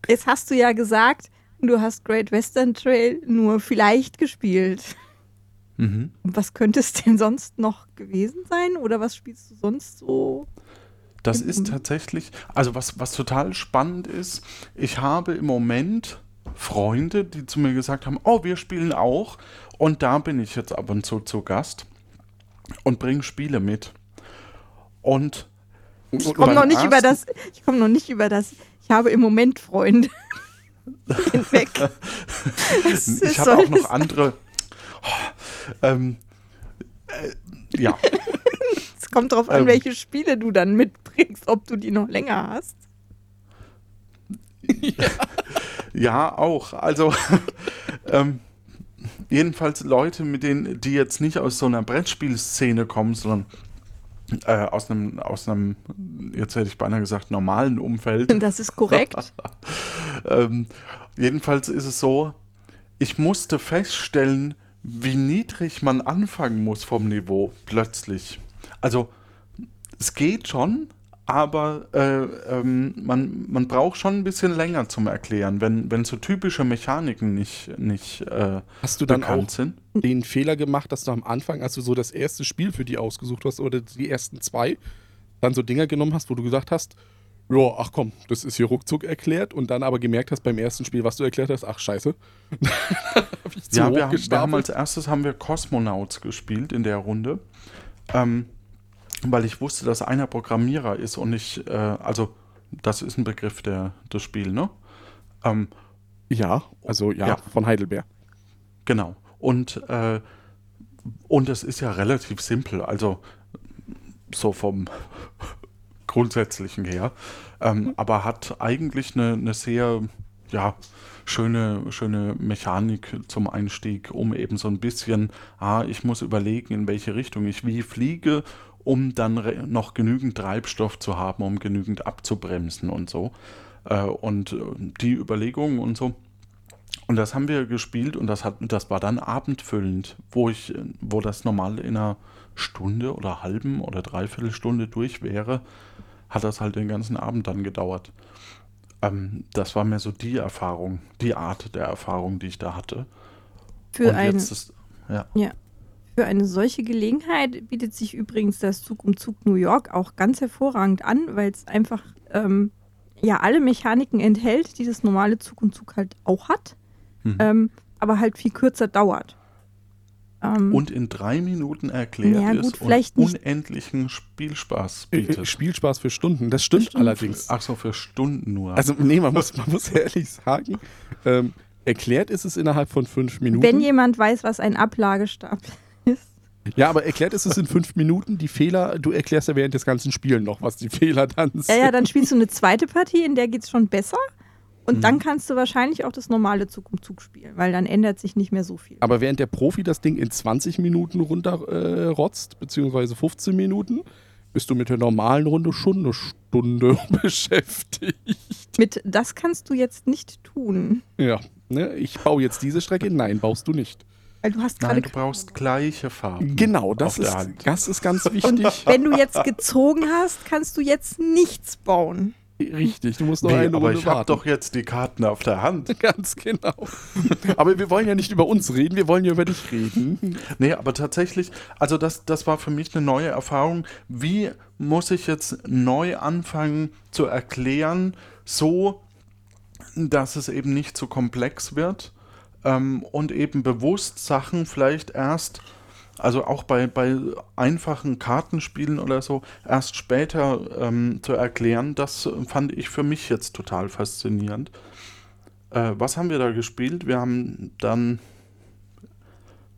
Jetzt hast du ja gesagt, du hast Great Western Trail nur vielleicht gespielt. Mhm. Was könnte es denn sonst noch gewesen sein? Oder was spielst du sonst so? Das ist tatsächlich, also was, was total spannend ist, ich habe im Moment Freunde, die zu mir gesagt haben, oh, wir spielen auch. Und da bin ich jetzt ab und zu zu Gast und bringe Spiele mit. Und Ich komme noch nicht über das. Ich komme noch nicht über das. Ich habe im Moment Freunde. [laughs] hinweg. [laughs] Ich habe auch noch andere. Ähm, äh, ja, [laughs] Es kommt darauf an, Ähm. welche Spiele du dann mitbringst, ob du die noch länger hast. ja, auch. Also, ähm, jedenfalls Leute, mit denen, die jetzt nicht aus so einer Brettspielszene kommen, sondern äh, aus einem, aus einem, jetzt hätte ich beinahe gesagt, normalen Umfeld. [laughs] Das ist korrekt. [laughs] Ähm, jedenfalls ist es so, ich musste feststellen, wie niedrig man anfangen muss vom Niveau plötzlich. Also es geht schon, aber äh, ähm, man, man braucht schon ein bisschen länger zum Erklären, wenn, wenn so typische Mechaniken nicht, nicht äh, Hast du dann auch sind. den Fehler gemacht, dass du am Anfang, als du so das erste Spiel für die ausgesucht hast oder die ersten zwei, dann so Dinger genommen hast, wo du gesagt hast, ja, ach komm, das ist hier ruckzuck erklärt und dann aber gemerkt hast beim ersten Spiel, was du erklärt hast, ach scheiße. [laughs] Ja, wir, haben- wir haben als erstes haben wir Cosmonauts gespielt in der Runde, ähm, weil ich wusste, dass einer Programmierer ist und ich, äh, also das ist ein Begriff der, des Spiels, ne? Ähm, ja, also ja, Ja. von Heidelberg. genau. Und, äh, und es ist ja relativ simpel, also so vom [laughs] Grundsätzlichen her, ähm, aber hat eigentlich eine, eine sehr, ja, schöne, schöne Mechanik zum Einstieg, um eben so ein bisschen, ah, ich muss überlegen, in welche Richtung ich wie fliege, um dann noch genügend Treibstoff zu haben, um genügend abzubremsen und so. Äh, und äh, die Überlegungen und so. Und das haben wir gespielt und das, hat, das war dann abendfüllend, wo ich, äh, wo das normal in einer Stunde oder halben oder dreiviertel Stunde durch wäre, hat das halt den ganzen Abend dann gedauert. Ähm, das war mir so die Erfahrung, die Art der Erfahrung, die ich da hatte. Für, und ein, jetzt ist, ja. Für eine solche Gelegenheit bietet sich übrigens das Zug um Zug New York auch ganz hervorragend an, weil es einfach ähm, ja alle Mechaniken enthält, die das normale Zug um Zug halt auch hat, Mhm. ähm, aber halt viel kürzer dauert. Ähm, und in drei Minuten erklärt Ja, ist gut, vielleicht und unendlichen Spielspaß Äh, bietet. Spielspaß für Stunden, das stimmt stimmt. allerdings. Ach so, für Stunden nur. Also, nee, man muss, man muss [laughs] ehrlich sagen, ähm, erklärt ist es innerhalb von fünf Minuten. wenn jemand weiß, was ein Ablagestapel ist. Ja, aber erklärt ist es in fünf Minuten. Die Fehler, du erklärst ja während des ganzen Spiels noch, was die Fehler dann sind. Ja, ja, dann spielst du eine zweite Partie, in der geht es schon besser. Und Mhm. dann kannst du wahrscheinlich auch das normale Zug um Zug spielen, weil dann ändert sich nicht mehr so viel. Aber während der Profi das Ding in 20 Minuten runterrotzt, äh, beziehungsweise 15 Minuten, bist du mit der normalen Runde schon eine Stunde [laughs] beschäftigt. Mit das kannst du jetzt nicht tun. Ja, ne? ich baue jetzt diese Strecke. Nein, baust du nicht. Weil du hast gerade. Nein, du brauchst gleiche Farben. Genau, auf das der ist, Hand. das ist ganz Und wichtig. wenn du jetzt gezogen hast, kannst du jetzt nichts bauen. Richtig, du musst noch Nee, eine aber Runde ich habe doch jetzt die Karten auf der Hand. [laughs] Ganz genau. Aber wir wollen ja nicht über uns reden, wir wollen ja über dich reden. Nee, aber tatsächlich, also das, das war für mich eine neue Erfahrung. Wie muss ich jetzt neu anfangen zu erklären, so dass es eben nicht zu komplex wird ähm, und eben bewusst Sachen vielleicht erst, also auch bei, bei einfachen Kartenspielen oder so, erst später ähm, zu erklären, das fand ich für mich jetzt total faszinierend. Äh, was haben wir da gespielt? Wir haben dann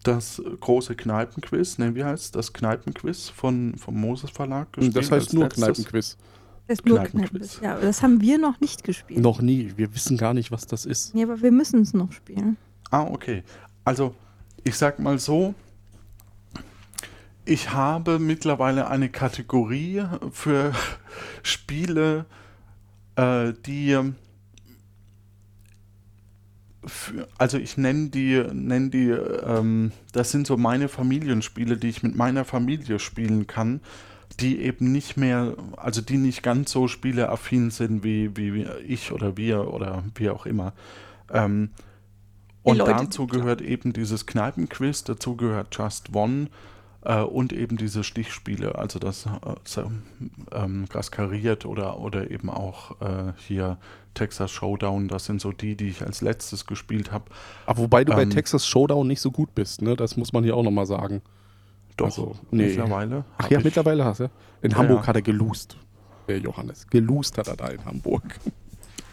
das große Kneipenquiz, ne, wie heißt das Kneipenquiz von, vom Moses Verlag gespielt. Das heißt nur letztes. Kneipenquiz. Das ist nur Kneipenquiz. Ja, aber das haben wir noch nicht gespielt. Noch nie. Wir wissen gar nicht, was das ist. Ja, aber wir müssen es noch spielen. Ah, okay. Also, ich sag mal so, ich habe mittlerweile eine Kategorie für [laughs] Spiele, äh, die für, also ich nenne die, nenne die, ähm, das sind so meine Familienspiele, die ich mit meiner Familie spielen kann, die eben nicht mehr, also die nicht ganz so spieleaffin sind wie, wie ich oder wir oder wie auch immer. Ähm, und dazu gehört eben dieses Kneipenquiz, dazu gehört Just One äh, und eben diese Stichspiele, also das äh, ähm, Gaskariert oder, oder eben auch äh, hier Texas Showdown, das sind so die, die ich als letztes gespielt habe. Aber wobei du ähm, bei Texas Showdown nicht so gut bist, ne? Das muss man hier auch nochmal sagen. Doch, also, nee. mittlerweile. Ach ja, mittlerweile hast du. In Hamburg ja. hat er geloost, der Johannes. Geloost hat er da in Hamburg.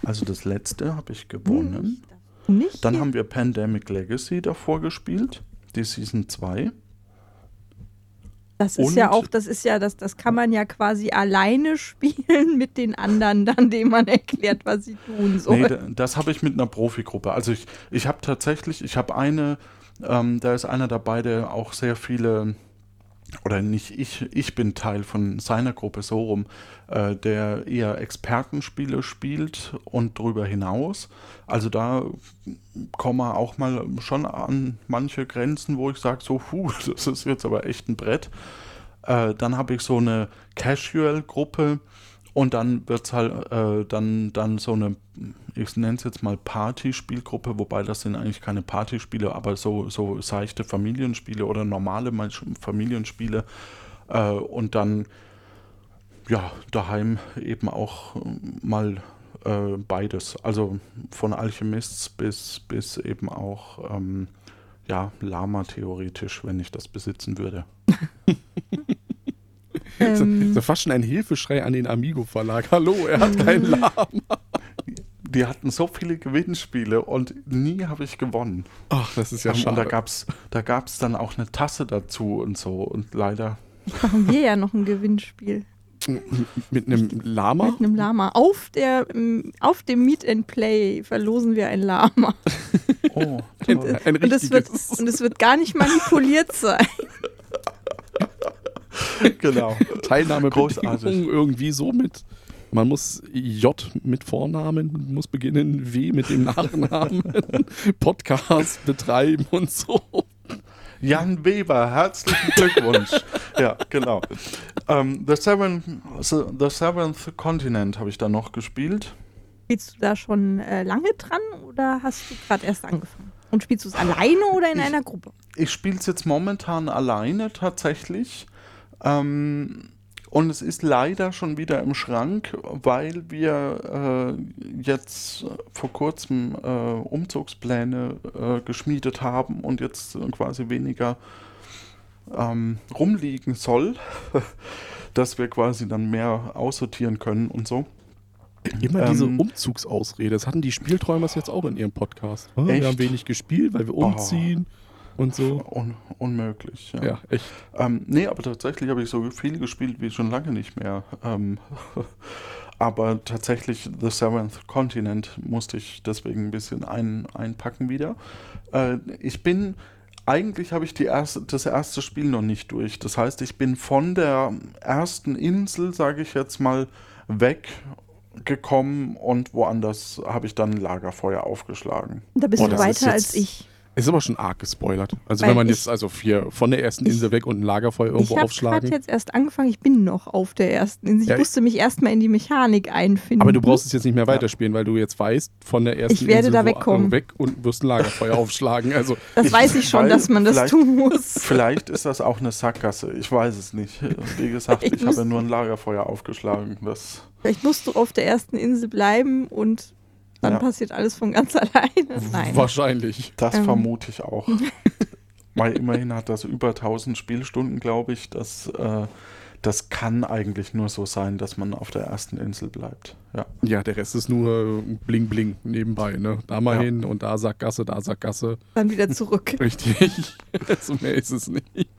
Also das letzte habe ich gewonnen. Hm, nicht? Dann haben wir Pandemic Legacy davor gespielt, die Season 2. Das ist und ja auch, das ist ja, das, das kann man ja quasi alleine [laughs] spielen mit den anderen, dann denen man erklärt, was sie tun sollen. Nee, das habe ich mit einer Profigruppe. Also ich, ich habe tatsächlich, ich habe eine, ähm, da ist einer dabei, der auch sehr viele oder nicht ich, ich bin Teil von seiner Gruppe so rum, äh, der eher Expertenspiele spielt und darüber hinaus. Also da kommen wir auch mal schon an manche Grenzen, wo ich sage, so, puh, [laughs] das ist jetzt aber echt ein Brett. Äh, dann habe ich so eine Casual-Gruppe, und dann wird es halt äh, dann, dann so eine, ich nenne es jetzt mal Partyspielgruppe, wobei das sind eigentlich keine Partyspiele, aber so, so seichte Familienspiele oder normale Familienspiele. Äh, und dann ja, daheim eben auch mal äh, beides. Also von Alchemists bis, bis eben auch ähm, ja, Lama theoretisch, wenn ich das besitzen würde. [laughs] Ähm, so, so fast schon ein Hilfeschrei an den Amigo Verlag. [laughs] Hallo, er hat keinen mhm. [laughs] Lama. Die hatten so viele Gewinnspiele und nie habe ich gewonnen. Ach, das ist ja um, schade. Und da gab es da gab's dann auch eine Tasse dazu und so und leider. Machen wir ja noch ein Gewinnspiel. Mit einem Lama? Mit einem Lama. Auf, der, auf dem Meet and Play verlosen wir ein Lama. [laughs] Oh, ein, ein und, es wird, und es wird gar nicht manipuliert sein. genau. Teilnahme irgendwie so mit. Man muss J mit Vornamen, muss beginnen, W mit dem Nachnamen, [laughs] Podcast betreiben und so. Jan Weber, herzlichen Glückwunsch. ja, genau. Um, ähm, the, Seventh, the Seventh Continent habe ich da noch gespielt. Spielst du da schon äh, lange dran oder hast du gerade erst angefangen? Und spielst du es alleine oder in ich, einer Gruppe? Ich spiele es jetzt momentan alleine tatsächlich. Ähm, und es ist leider schon wieder im Schrank, weil wir äh, jetzt vor kurzem äh, Umzugspläne äh, geschmiedet haben und jetzt quasi weniger ähm, rumliegen soll, [laughs] dass wir quasi dann mehr aussortieren können und so. Immer diese ähm, Umzugsausrede. Das hatten die Spielträumers jetzt auch in ihrem Podcast. Oh, wir haben wenig gespielt, weil wir umziehen. Oh und so. Un unmöglich, ja. Ja, echt. Ähm, nee, aber tatsächlich habe ich so viel gespielt wie schon lange nicht mehr. Ähm, [laughs] aber tatsächlich The Seventh Continent musste ich deswegen ein bisschen ein, einpacken wieder. Äh, ich bin, eigentlich habe ich die erste, das erste Spiel noch nicht durch. Das heißt, ich bin von der ersten Insel, sage ich jetzt mal, weg gekommen und woanders habe ich dann ein Lagerfeuer aufgeschlagen. Da bist oh, du weiter als ich. Ist aber schon arg gespoilert. Also Weil wenn man jetzt also vier von der ersten Insel weg und ein Lagerfeuer irgendwo ich aufschlagen. Ich habe jetzt erst angefangen, ich bin noch auf der ersten Insel. Ich ja, musste mich erstmal in die Mechanik einfinden. Aber du brauchst es jetzt nicht mehr weiterspielen, weil du jetzt weißt, von der ersten ich werde Insel da wegkommen. weg und wirst ein Lagerfeuer [laughs] aufschlagen. Also das ich weiß ich schon, dass man das tun muss. Vielleicht ist das auch eine Sackgasse. Ich weiß es nicht. Wie gesagt, ich, ich habe nur ein Lagerfeuer aufgeschlagen. Das Vielleicht musst du auf der ersten Insel bleiben und dann ja. passiert alles von ganz [laughs] alleine. Nein. Wahrscheinlich. Das ähm. vermute ich auch. [laughs] Weil immerhin hat das über 1000 Spielstunden, glaube ich. Das äh, das kann eigentlich nur so sein, dass man auf der ersten Insel bleibt. Ja, Ja, der Rest ist nur Bling Bling nebenbei, ne? Da mal Ja. hin und da Sackgasse, da Sackgasse. Dann wieder zurück. [laughs] Richtig. so mehr ist es nicht.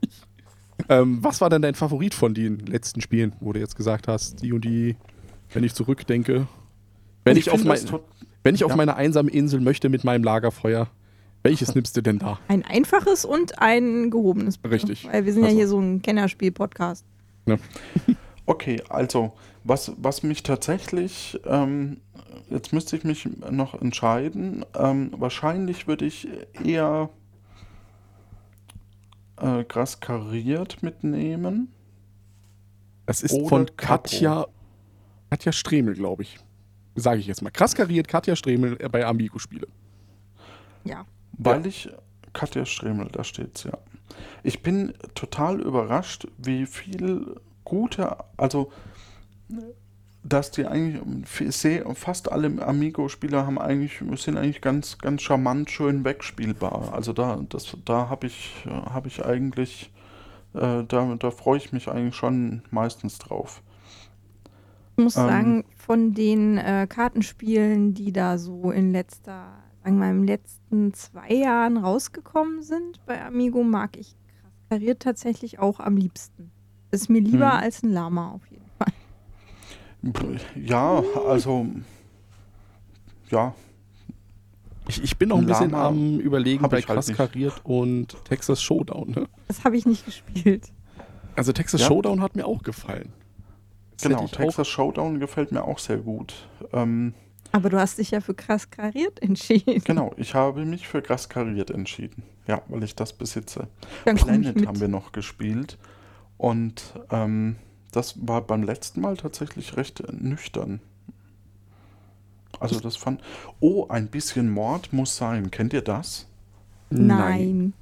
Ähm, was war denn dein Favorit von den letzten Spielen, wo du jetzt gesagt hast, die und die, wenn ich zurückdenke? Wenn ich, auf, find mein, wenn ich auf Ja. meine einsame Insel möchte mit meinem Lagerfeuer, welches nimmst du denn da? Ein einfaches und ein gehobenes. bitte. Richtig. Weil wir sind ja Also- hier so ein Kennerspiel-Podcast. [laughs] Okay, also was, was mich tatsächlich, ähm, jetzt müsste ich mich noch entscheiden, ähm, wahrscheinlich würde ich eher äh, Gras kariert mitnehmen. Das ist Oder von. Katja, Katja Stremel, glaube ich. Sage ich jetzt mal. Krass kariert Katja Stremel bei Amigo-Spiele. Ja. Weil ich, Katja Stremel, da steht's ja. Ich bin total überrascht, wie viel gute, also dass die eigentlich fast alle Amigo-Spieler haben eigentlich, sind eigentlich ganz, ganz charmant schön wegspielbar. Also da, das, da habe ich, habe ich eigentlich, äh, da, da freue ich mich eigentlich schon meistens drauf. Ich muss Ähm. sagen, von den äh, Kartenspielen, die da so in letzter, sagen wir mal, im letzten zwei Jahren rausgekommen sind bei Amigo, mag ich krass kariert tatsächlich auch am liebsten. Ist mir lieber Mhm. als ein Lama auf jeden Fall. Ja, also, ja, Ich, ich bin noch ein bisschen Lama am Überlegen bei halt Krass nicht. kariert und Texas Showdown. Ne? Das habe ich nicht gespielt. Also Texas Ja. Showdown hat mir auch gefallen. Genau, Texas Showdown gefällt mir auch sehr gut. Ähm, Aber du hast dich ja für krass kariert entschieden. Genau, ich habe mich für Gras kariert entschieden. Ja, weil ich das besitze. Dann Planet haben wir noch gespielt. Und ähm, das war beim letzten Mal tatsächlich recht nüchtern. Also das fand. Oh, ein bisschen Mord muss sein. Kennt ihr das? Nein.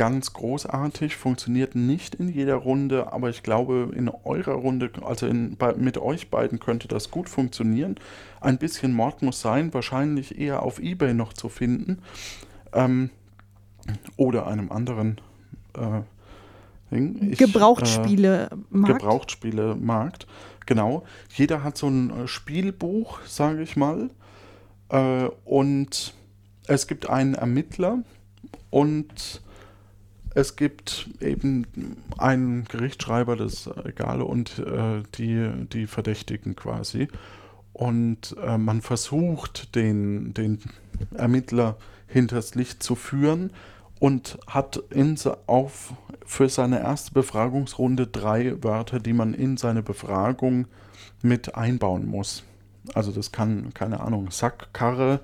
Ganz großartig, funktioniert nicht in jeder Runde, aber ich glaube, in eurer Runde, also in, bei, mit euch beiden könnte das gut funktionieren. Ein bisschen Mord muss sein, wahrscheinlich eher auf Ebay noch zu finden. Ähm, oder einem anderen äh, Ding. Ich, Gebrauchtspiele Äh. Gebrauchtspielemarkt, genau. Jeder hat so ein äh, Spielbuch, sage ich mal. Äh, und es gibt einen Ermittler und es gibt eben einen Gerichtsschreiber, das ist egal, und äh, die, die Verdächtigen quasi. Und äh, man versucht, den, den Ermittler hinters Licht zu führen und hat in, auf, für seine erste Befragungsrunde drei Wörter, die man in seine Befragung mit einbauen muss. Also das kann, keine Ahnung, Sack, Karre,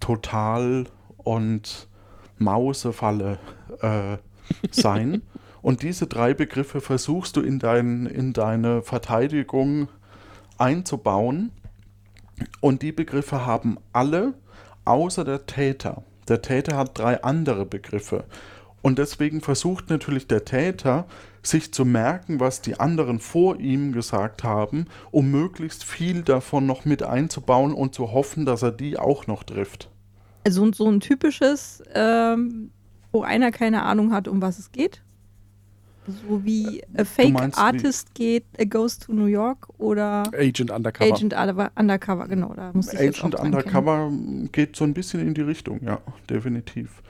Total und Mausefalle äh, sein. [laughs] und diese drei Begriffe versuchst du in, dein, in deine Verteidigung einzubauen. Und die Begriffe haben alle, außer der Täter. Der Täter hat drei andere Begriffe. Und deswegen versucht natürlich der Täter, sich zu merken, was die anderen vor ihm gesagt haben, um möglichst viel davon noch mit einzubauen und zu hoffen, dass er die auch noch trifft. Also so ein typisches, ähm, wo einer keine Ahnung hat, um was es geht. So wie A Fake meinst wie- Artist geht, A Goes to New York oder Agent Undercover. Agent Under- Undercover, genau. Da muss ich Agent dran kennen. Undercover geht so ein bisschen in die Richtung, ja, definitiv.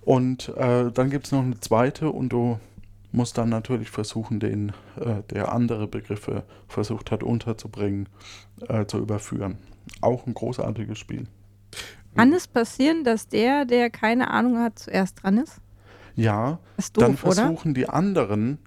Und äh, dann gibt es noch eine zweite und du musst dann natürlich versuchen, den, äh, der andere Begriffe versucht hat unterzubringen, äh, zu überführen. Auch ein großartiges Spiel. Kann es passieren, dass der, der keine Ahnung hat, zuerst dran ist? Ja, ist dann doof, oder? versuchen die anderen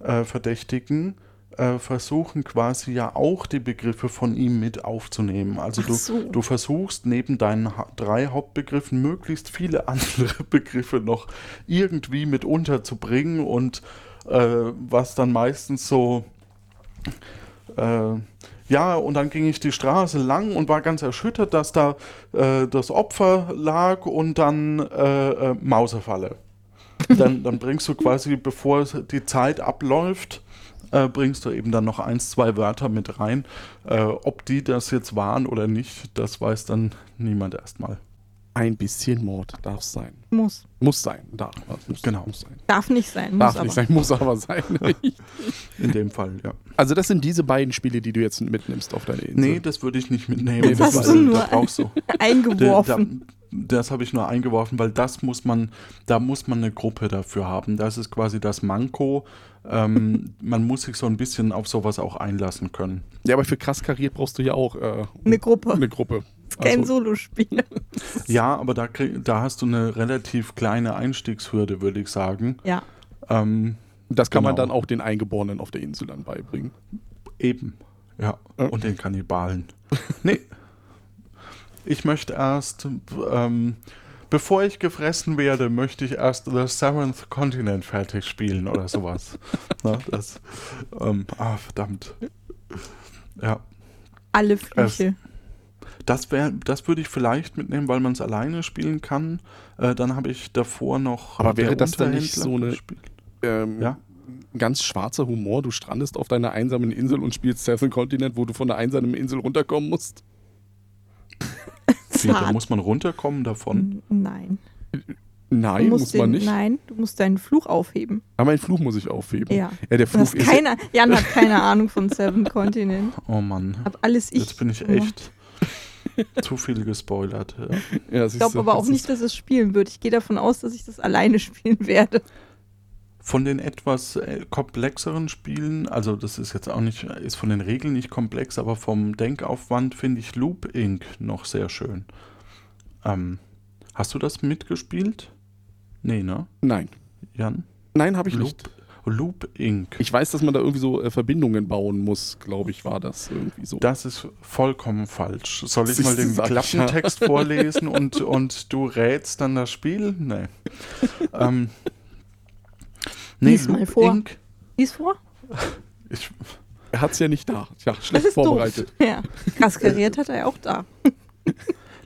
äh, Verdächtigen, äh, versuchen quasi ja auch die Begriffe von ihm mit aufzunehmen. Also du, so. du versuchst neben deinen ha drei Hauptbegriffen möglichst viele [laughs] andere Begriffe noch irgendwie mit unterzubringen und äh, was dann meistens so äh, ja, und dann ging ich die Straße lang und war ganz erschüttert, dass da äh, das Opfer lag und dann äh, äh, Mausefalle. [laughs] Dann, dann bringst du quasi, bevor die Zeit abläuft, äh, bringst du eben dann noch eins, zwei Wörter mit rein. Äh, ob die das jetzt waren oder nicht, das weiß dann niemand erstmal. Ein bisschen Mord darf sein. Muss. Muss sein. Darf. Muss, Genau. Muss sein. Darf nicht sein. Muss Darf aber. nicht sein, muss aber sein. [laughs] [laughs] In dem Fall, ja. also das sind diese beiden Spiele, die du jetzt mitnimmst auf deine Insel. Nee, das würde ich nicht mitnehmen. Nee, das hast du nur [laughs] da brauchst du. Eingeworfen. Da, das habe ich nur eingeworfen, weil das muss man, da muss man eine Gruppe dafür haben. Das ist quasi das Manko. Ähm, man muss sich so ein bisschen auf sowas auch einlassen können. Ja, aber für krass kariert brauchst du ja auch äh, Eine Gruppe. eine Gruppe. Kein Also, Solospiel. Ja, aber da, krieg, da hast du eine relativ kleine Einstiegshürde, würde ich sagen. Ja. Ähm, das kann man Genau. dann auch den Eingeborenen auf der Insel dann beibringen. Eben. Ja. Ja. Und den Kannibalen. nee. Ich möchte erst, ähm, bevor ich gefressen werde, möchte ich erst The Seventh Continent fertig spielen oder sowas. [laughs] Na, das, ähm, ah, verdammt. Ja. Alle Flüche. Das, wär, das würde ich vielleicht mitnehmen, weil man es alleine spielen kann. Äh, dann habe ich davor noch. Aber wäre das dann nicht so eine-. Ähm, Ja. Ganz schwarzer Humor. Du strandest auf deiner einsamen Insel und spielst Seven Continent, wo du von der einsamen Insel runterkommen musst. Wie, da muss man runterkommen davon. Nein. Nein, du musst muss man den, nicht. Nein, du musst deinen Fluch aufheben. Aber meinen Fluch muss ich aufheben. Ja. Ja, der Fluch ist. keine, Jan hat keine Ahnung von Seven Continent. Oh Mann. Hab alles ich. Jetzt bin ich echt [laughs] zu viel gespoilert. Ja. Ja, Ich glaube aber auch nicht, dass es spielen wird. Ich gehe davon aus, dass ich das alleine [laughs] spielen werde. Von den etwas äh, komplexeren Spielen, also das ist jetzt auch nicht, ist von den Regeln nicht komplex, aber vom Denkaufwand finde ich Loop Inc. noch sehr schön. Ähm, hast du das mitgespielt? Nee, ne? Nein. Jan? Nein, habe ich Loop, nicht. Loop Inc. Ich weiß, dass man da irgendwie so äh, Verbindungen bauen muss, glaube ich, war das irgendwie so. Das ist vollkommen falsch. Soll ich mal den. Klappentext [laughs] vorlesen und, und du rätst dann das Spiel? Nee. [laughs] ähm, Lies mal vor. Inc. Lies vor. Ich, er hat es ja nicht da. Ja, Das schlecht vorbereitet. doof. Ja. Krass kariert hat er ja auch da. [laughs]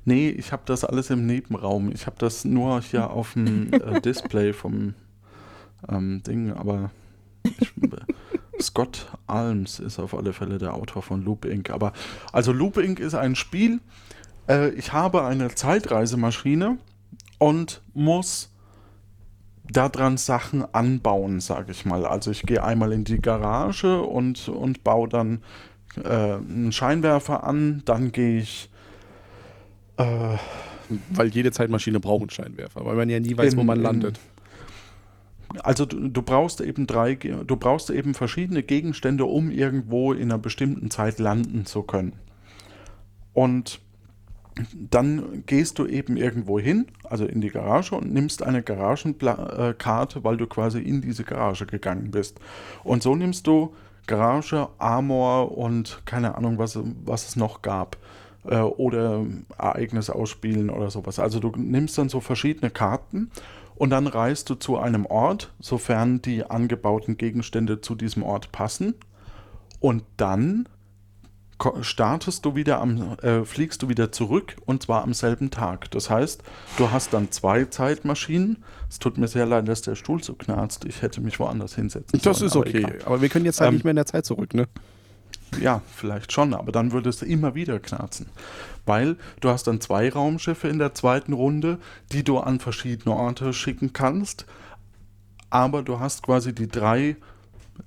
Nee, ich habe das alles im Nebenraum. Ich habe das nur hier auf dem äh, Display vom ähm, Ding, aber ich, [laughs] Scott Alms ist auf alle Fälle der Autor von Loop Inc. Aber also Loop Inc. ist ein Spiel. Äh, ich habe eine Zeitreisemaschine und muss daran Sachen anbauen, sage ich mal. Also ich gehe einmal in die Garage und, und baue dann äh, einen Scheinwerfer an, dann gehe ich äh, Weil jede Zeitmaschine braucht einen Scheinwerfer, weil man ja nie weiß, wo In- man in- landet. Also du, du brauchst eben drei, du brauchst eben verschiedene Gegenstände, um irgendwo in einer bestimmten Zeit landen zu können. Und dann gehst du eben irgendwo hin, also in die Garage und nimmst eine Garagenkarte, weil du quasi in diese Garage gegangen bist. Und so nimmst du Garage, Armor und keine Ahnung, was, was es noch gab. Äh, oder Ereignis ausspielen oder sowas. Also du nimmst dann so verschiedene Karten und dann reist du zu einem Ort, sofern die angebauten Gegenstände zu diesem Ort passen. Und dann startest du wieder am, äh, fliegst du wieder zurück und zwar am selben Tag. Das heißt, du hast dann zwei Zeitmaschinen. Es tut mir sehr leid, dass der Stuhl so knarzt. Ich hätte mich woanders hinsetzen Das sollen. ist aber okay. egal. Aber wir können jetzt halt Ähm, nicht mehr in der Zeit zurück, ne? Ja, vielleicht schon, aber dann würde es immer wieder knarzen. Weil du hast dann zwei Raumschiffe in der zweiten Runde, die du an verschiedene Orte schicken kannst. Aber du hast quasi die drei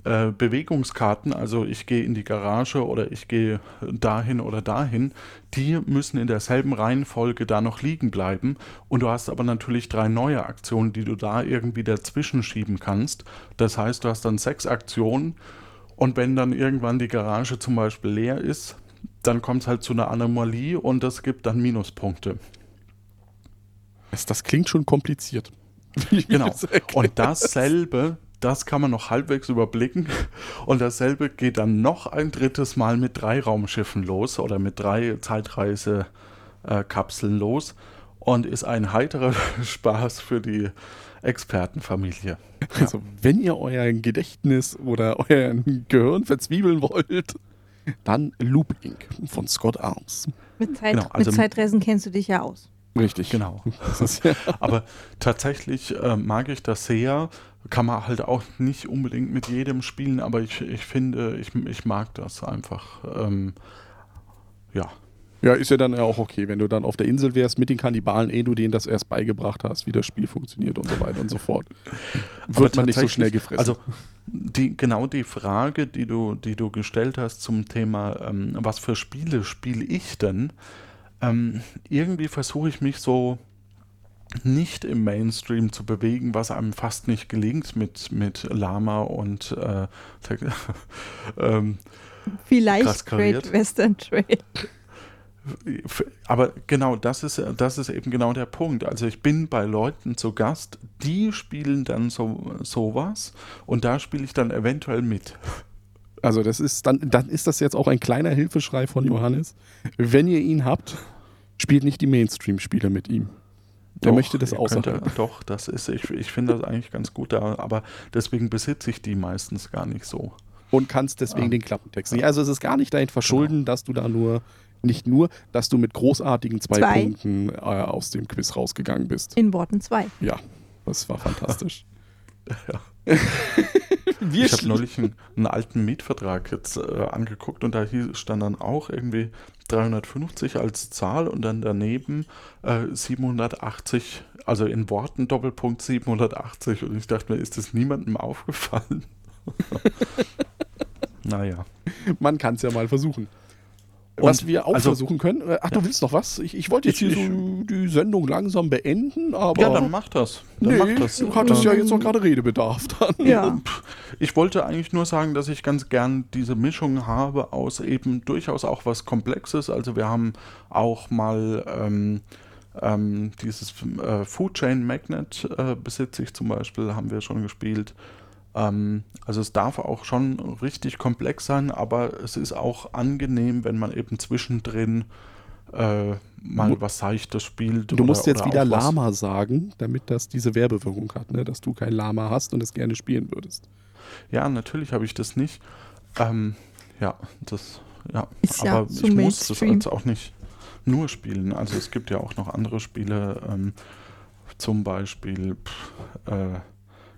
äh, Bewegungskarten, also ich gehe in die Garage oder ich gehe dahin oder dahin, die müssen in derselben Reihenfolge da noch liegen bleiben. Und du hast aber natürlich drei neue Aktionen, die du da irgendwie dazwischen schieben kannst. Das heißt, du hast dann sechs Aktionen und wenn dann irgendwann die Garage zum Beispiel leer ist, dann kommt es halt zu einer Anomalie und das gibt dann Minuspunkte. Das, klingt schon kompliziert. [laughs] Genau. Das. Und dasselbe, das kann man noch halbwegs überblicken. Und dasselbe geht dann noch ein drittes Mal mit drei Raumschiffen los oder mit drei Zeitreisekapseln los und ist ein heiterer [laughs] Spaß für die Expertenfamilie. [laughs] Also, wenn ihr euer Gedächtnis oder [laughs] euer Gehirn verzwiebeln wollt, dann Loop Inc. von Scott Arms. Mit, Zeit, Genau, also- mit Zeitreisen kennst du dich ja aus. Richtig. Genau. [laughs] Aber tatsächlich äh, mag ich das sehr. Kann man halt auch nicht unbedingt mit jedem spielen, aber ich, ich finde, ich, ich mag das einfach. Ähm, ja. Ja, ist ja dann ja auch okay, wenn du dann auf der Insel wärst mit den Kannibalen, ehe du denen das erst beigebracht hast, wie das Spiel funktioniert und so weiter und so fort. Wird man nicht so schnell gefressen. Also die, genau die Frage, die du, die du gestellt hast zum Thema, ähm, was für Spiele spiele ich denn? Ähm, irgendwie versuche ich mich so nicht im Mainstream zu bewegen, was einem fast nicht gelingt mit, mit Lama und äh, [laughs] ähm, Vielleicht. Great Western Trail. Aber genau, das ist, das ist eben genau der Punkt. Also ich bin bei Leuten zu Gast, die spielen dann so sowas und da spiele ich dann eventuell mit. Also das ist dann, dann ist das jetzt auch ein kleiner Hilfeschrei von Johannes. Wenn ihr ihn habt, spielt nicht die Mainstream-Spiele mit ihm. Der Doch, möchte das ihr außerhalb. könnt- Doch, das ist, ich, ich finde das eigentlich ganz gut, da, aber deswegen besitze ich die meistens gar nicht so. und kannst deswegen Ah. den Klappentext nicht. Also es ist gar nicht dein Verschulden, dass du da nur, nicht nur, dass du mit großartigen zwei, Zwei. Punkten äh, aus dem Quiz rausgegangen bist. In Worten 2. Ja, das war fantastisch. Ja. [laughs] Wir Ich habe neulich einen, einen alten Mietvertrag jetzt äh, angeguckt und da stand dann auch irgendwie 350 als Zahl und dann daneben äh, 780, also in Worten Doppelpunkt 780 und ich dachte mir, ist das niemandem aufgefallen? [laughs] naja. Man kann es ja mal versuchen. Was Und, wir auch also- versuchen können. Äh, ach, du willst noch was? Ich, ich wollte jetzt Ich- hier so die Sendung langsam beenden, aber. Ja, dann mach das. Dann nee, mach das. du hattest ja jetzt noch gerade Redebedarf dann. Ja. Ich wollte eigentlich nur sagen, dass ich ganz gern diese Mischung habe aus eben durchaus auch was Komplexes. Also wir haben auch mal ähm, ähm, dieses äh, Food Chain Magnet äh, besitze ich zum Beispiel, haben wir schon gespielt. Ähm, also es darf auch schon richtig komplex sein, aber es ist auch angenehm, wenn man eben zwischendrin äh, mal Mu- was Seichtes spielt. Du oder- musst jetzt wieder Lama sagen, damit das diese Werbewirkung hat, ne? dass du kein Lama hast und es gerne spielen würdest. Ja, natürlich habe ich das nicht. Ähm, ja, das, ja. Ist ja Aber so ich muss das jetzt auch nicht nur spielen. Also es gibt ja auch noch andere Spiele, ähm, zum Beispiel pff, äh,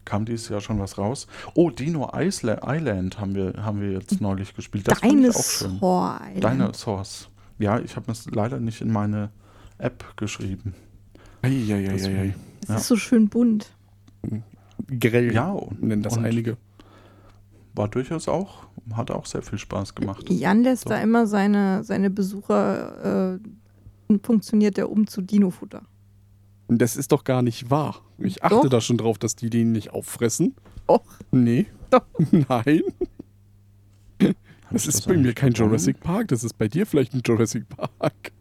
kam dieses Jahr schon was raus. Oh, Dino Isla- Island haben wir, haben wir jetzt neulich gespielt. Das fand ich auch schön. Dinosaur Island. Dinosaurs. Ja, ich habe es leider nicht in meine App geschrieben. Eieieiei. Das Ja. ist so schön bunt. Grell Ja, und, nennen das und einige. war durchaus auch, hat auch sehr viel Spaß gemacht. Jan lässt So. da immer seine, seine Besucher, äh, funktioniert der um zu Dinofutter. Und Das ist doch gar nicht wahr. Ich achte Doch. da schon drauf, dass die den nicht auffressen. Och. Nee. Doch. [laughs] Nein. Das ist bei mir kein verloren? Jurassic Park, das ist bei dir vielleicht ein Jurassic Park.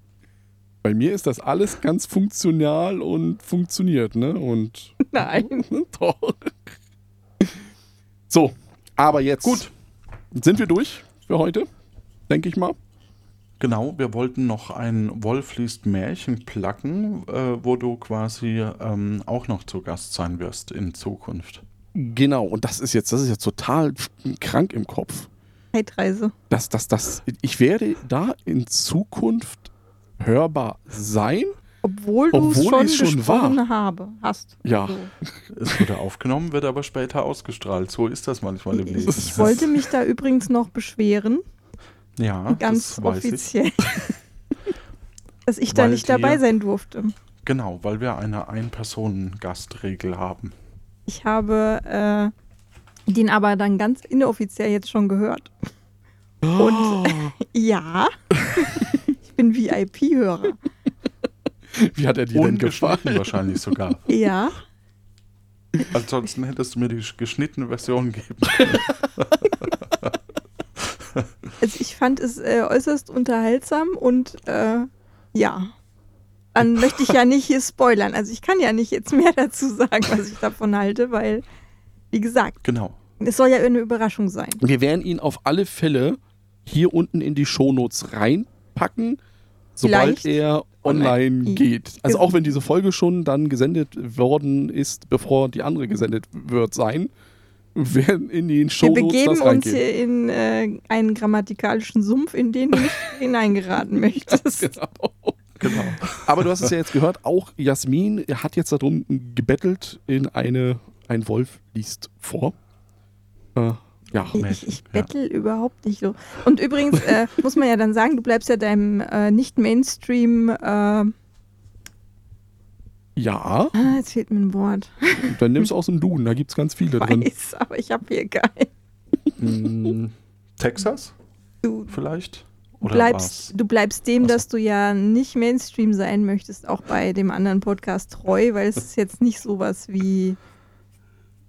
Bei mir ist das alles ganz funktional und funktioniert, ne? Und [laughs] Nein. [laughs] doch. So, aber jetzt Gut. sind wir durch für heute, denke ich mal. Genau, wir wollten noch ein Wolf liest Märchen placken, äh, wo du quasi ähm, auch noch zu Gast sein wirst in Zukunft. Genau, und das ist jetzt, das ist jetzt total krank im Kopf. Zeitreise. dass das, das, ich werde da in Zukunft hörbar sein. Obwohl du es Obwohl schon, ich's schon gesprochen habe, hast. Ja. So. Es wurde aufgenommen, wird aber später ausgestrahlt. So ist das manchmal im Leben. Ich wollte mich da übrigens noch beschweren, ja, [laughs] ganz das weiß ich. offiziell, [laughs] dass ich da nicht dabei sein durfte. Genau, weil wir eine Ein-Personen-Gastregel haben. Ich habe äh, den aber dann ganz inoffiziell jetzt schon gehört. Und [laughs] ja, ich bin VIP-Hörer. Wie hat er dir denn gefallen? wahrscheinlich sogar. Ja, Ansonsten hättest du mir die geschnittene Version geben können. [laughs] also ich fand es äh, äußerst unterhaltsam und äh, ja. Dann möchte ich ja nicht hier spoilern. Also ich kann ja nicht jetzt mehr dazu sagen, was ich davon halte, weil, wie gesagt, Genau. es soll ja eine Überraschung sein. Wir werden ihn auf alle Fälle hier unten in die Shownotes reinpacken, sobald Vielleicht er online geht. Also Genau. auch wenn diese Folge schon dann gesendet worden ist, bevor die andere gesendet wird sein, werden in den Wir Shownotes begeben uns hier in äh, einen grammatikalischen Sumpf, in den du nicht [laughs] hineingeraten möchtest. Genau. Genau. Aber du hast es ja jetzt gehört, auch Jasmin hat jetzt darum gebettelt in eine, ein Wolf liest vor. Äh, Ja, Ich, ich, bettel überhaupt nicht so. Und übrigens äh, muss man ja dann sagen, du bleibst ja deinem äh, nicht-Mainstream. Äh, ah, ja, jetzt fehlt mir ein Wort. dann nimmst du aus dem Duden, da gibt es ganz viele drin. Weiß, aber ich habe hier keinen. Mm, Texas Du vielleicht? Du Oder bleibst, du bleibst dem, so. dass du ja nicht Mainstream sein möchtest, auch bei dem anderen Podcast treu, weil es ist jetzt nicht sowas wie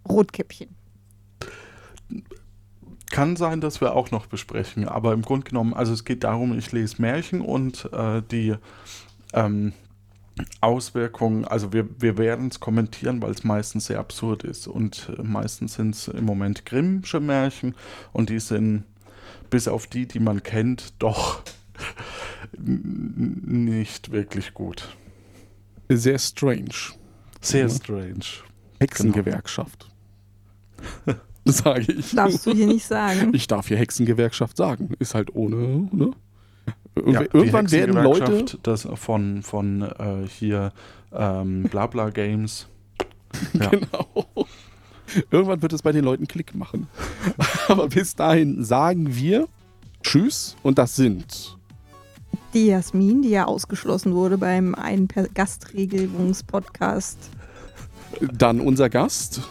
Rotkäppchen. Kann sein, dass wir auch noch besprechen, aber im Grunde genommen, also es geht darum, ich lese Märchen und äh, die ähm, Auswirkungen, also wir, wir werden es kommentieren, weil es meistens sehr absurd ist und äh, meistens sind es im Moment Grimmsche Märchen und die sind bis auf die, die man kennt, doch nicht wirklich gut. Sehr strange. Sehr strange. Hexengewerkschaft. [laughs] Sage ich. Darfst du hier nicht sagen. Ich darf hier Hexengewerkschaft sagen. Ist halt ohne, ne? Irgendw- Ja, die Irgendwann werden Leute. Das von, von äh, hier ähm, Blabla Games. [laughs] Ja. Genau. Irgendwann wird es bei den Leuten Klick machen. [laughs] Aber bis dahin sagen wir Tschüss und das sind Die Jasmin, die ja ausgeschlossen wurde beim einen Gastregelungspodcast. dann unser Gast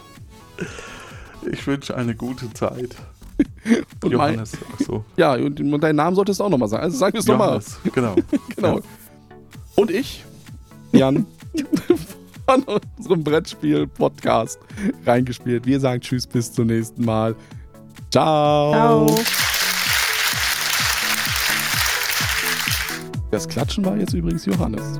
Ich wünsche eine gute Zeit. [laughs] und mein, Johannes. Ach so. ja, und, und deinen Namen solltest du auch nochmal sagen. Also sag es nochmal. Johannes, genau. [laughs] Genau. Ja. Und ich, Jan, [laughs] von unserem Brettspiel-Podcast reingespielt. Wir sagen Tschüss, bis zum nächsten Mal. Ciao. Ciao. Das Klatschen war jetzt übrigens Johannes.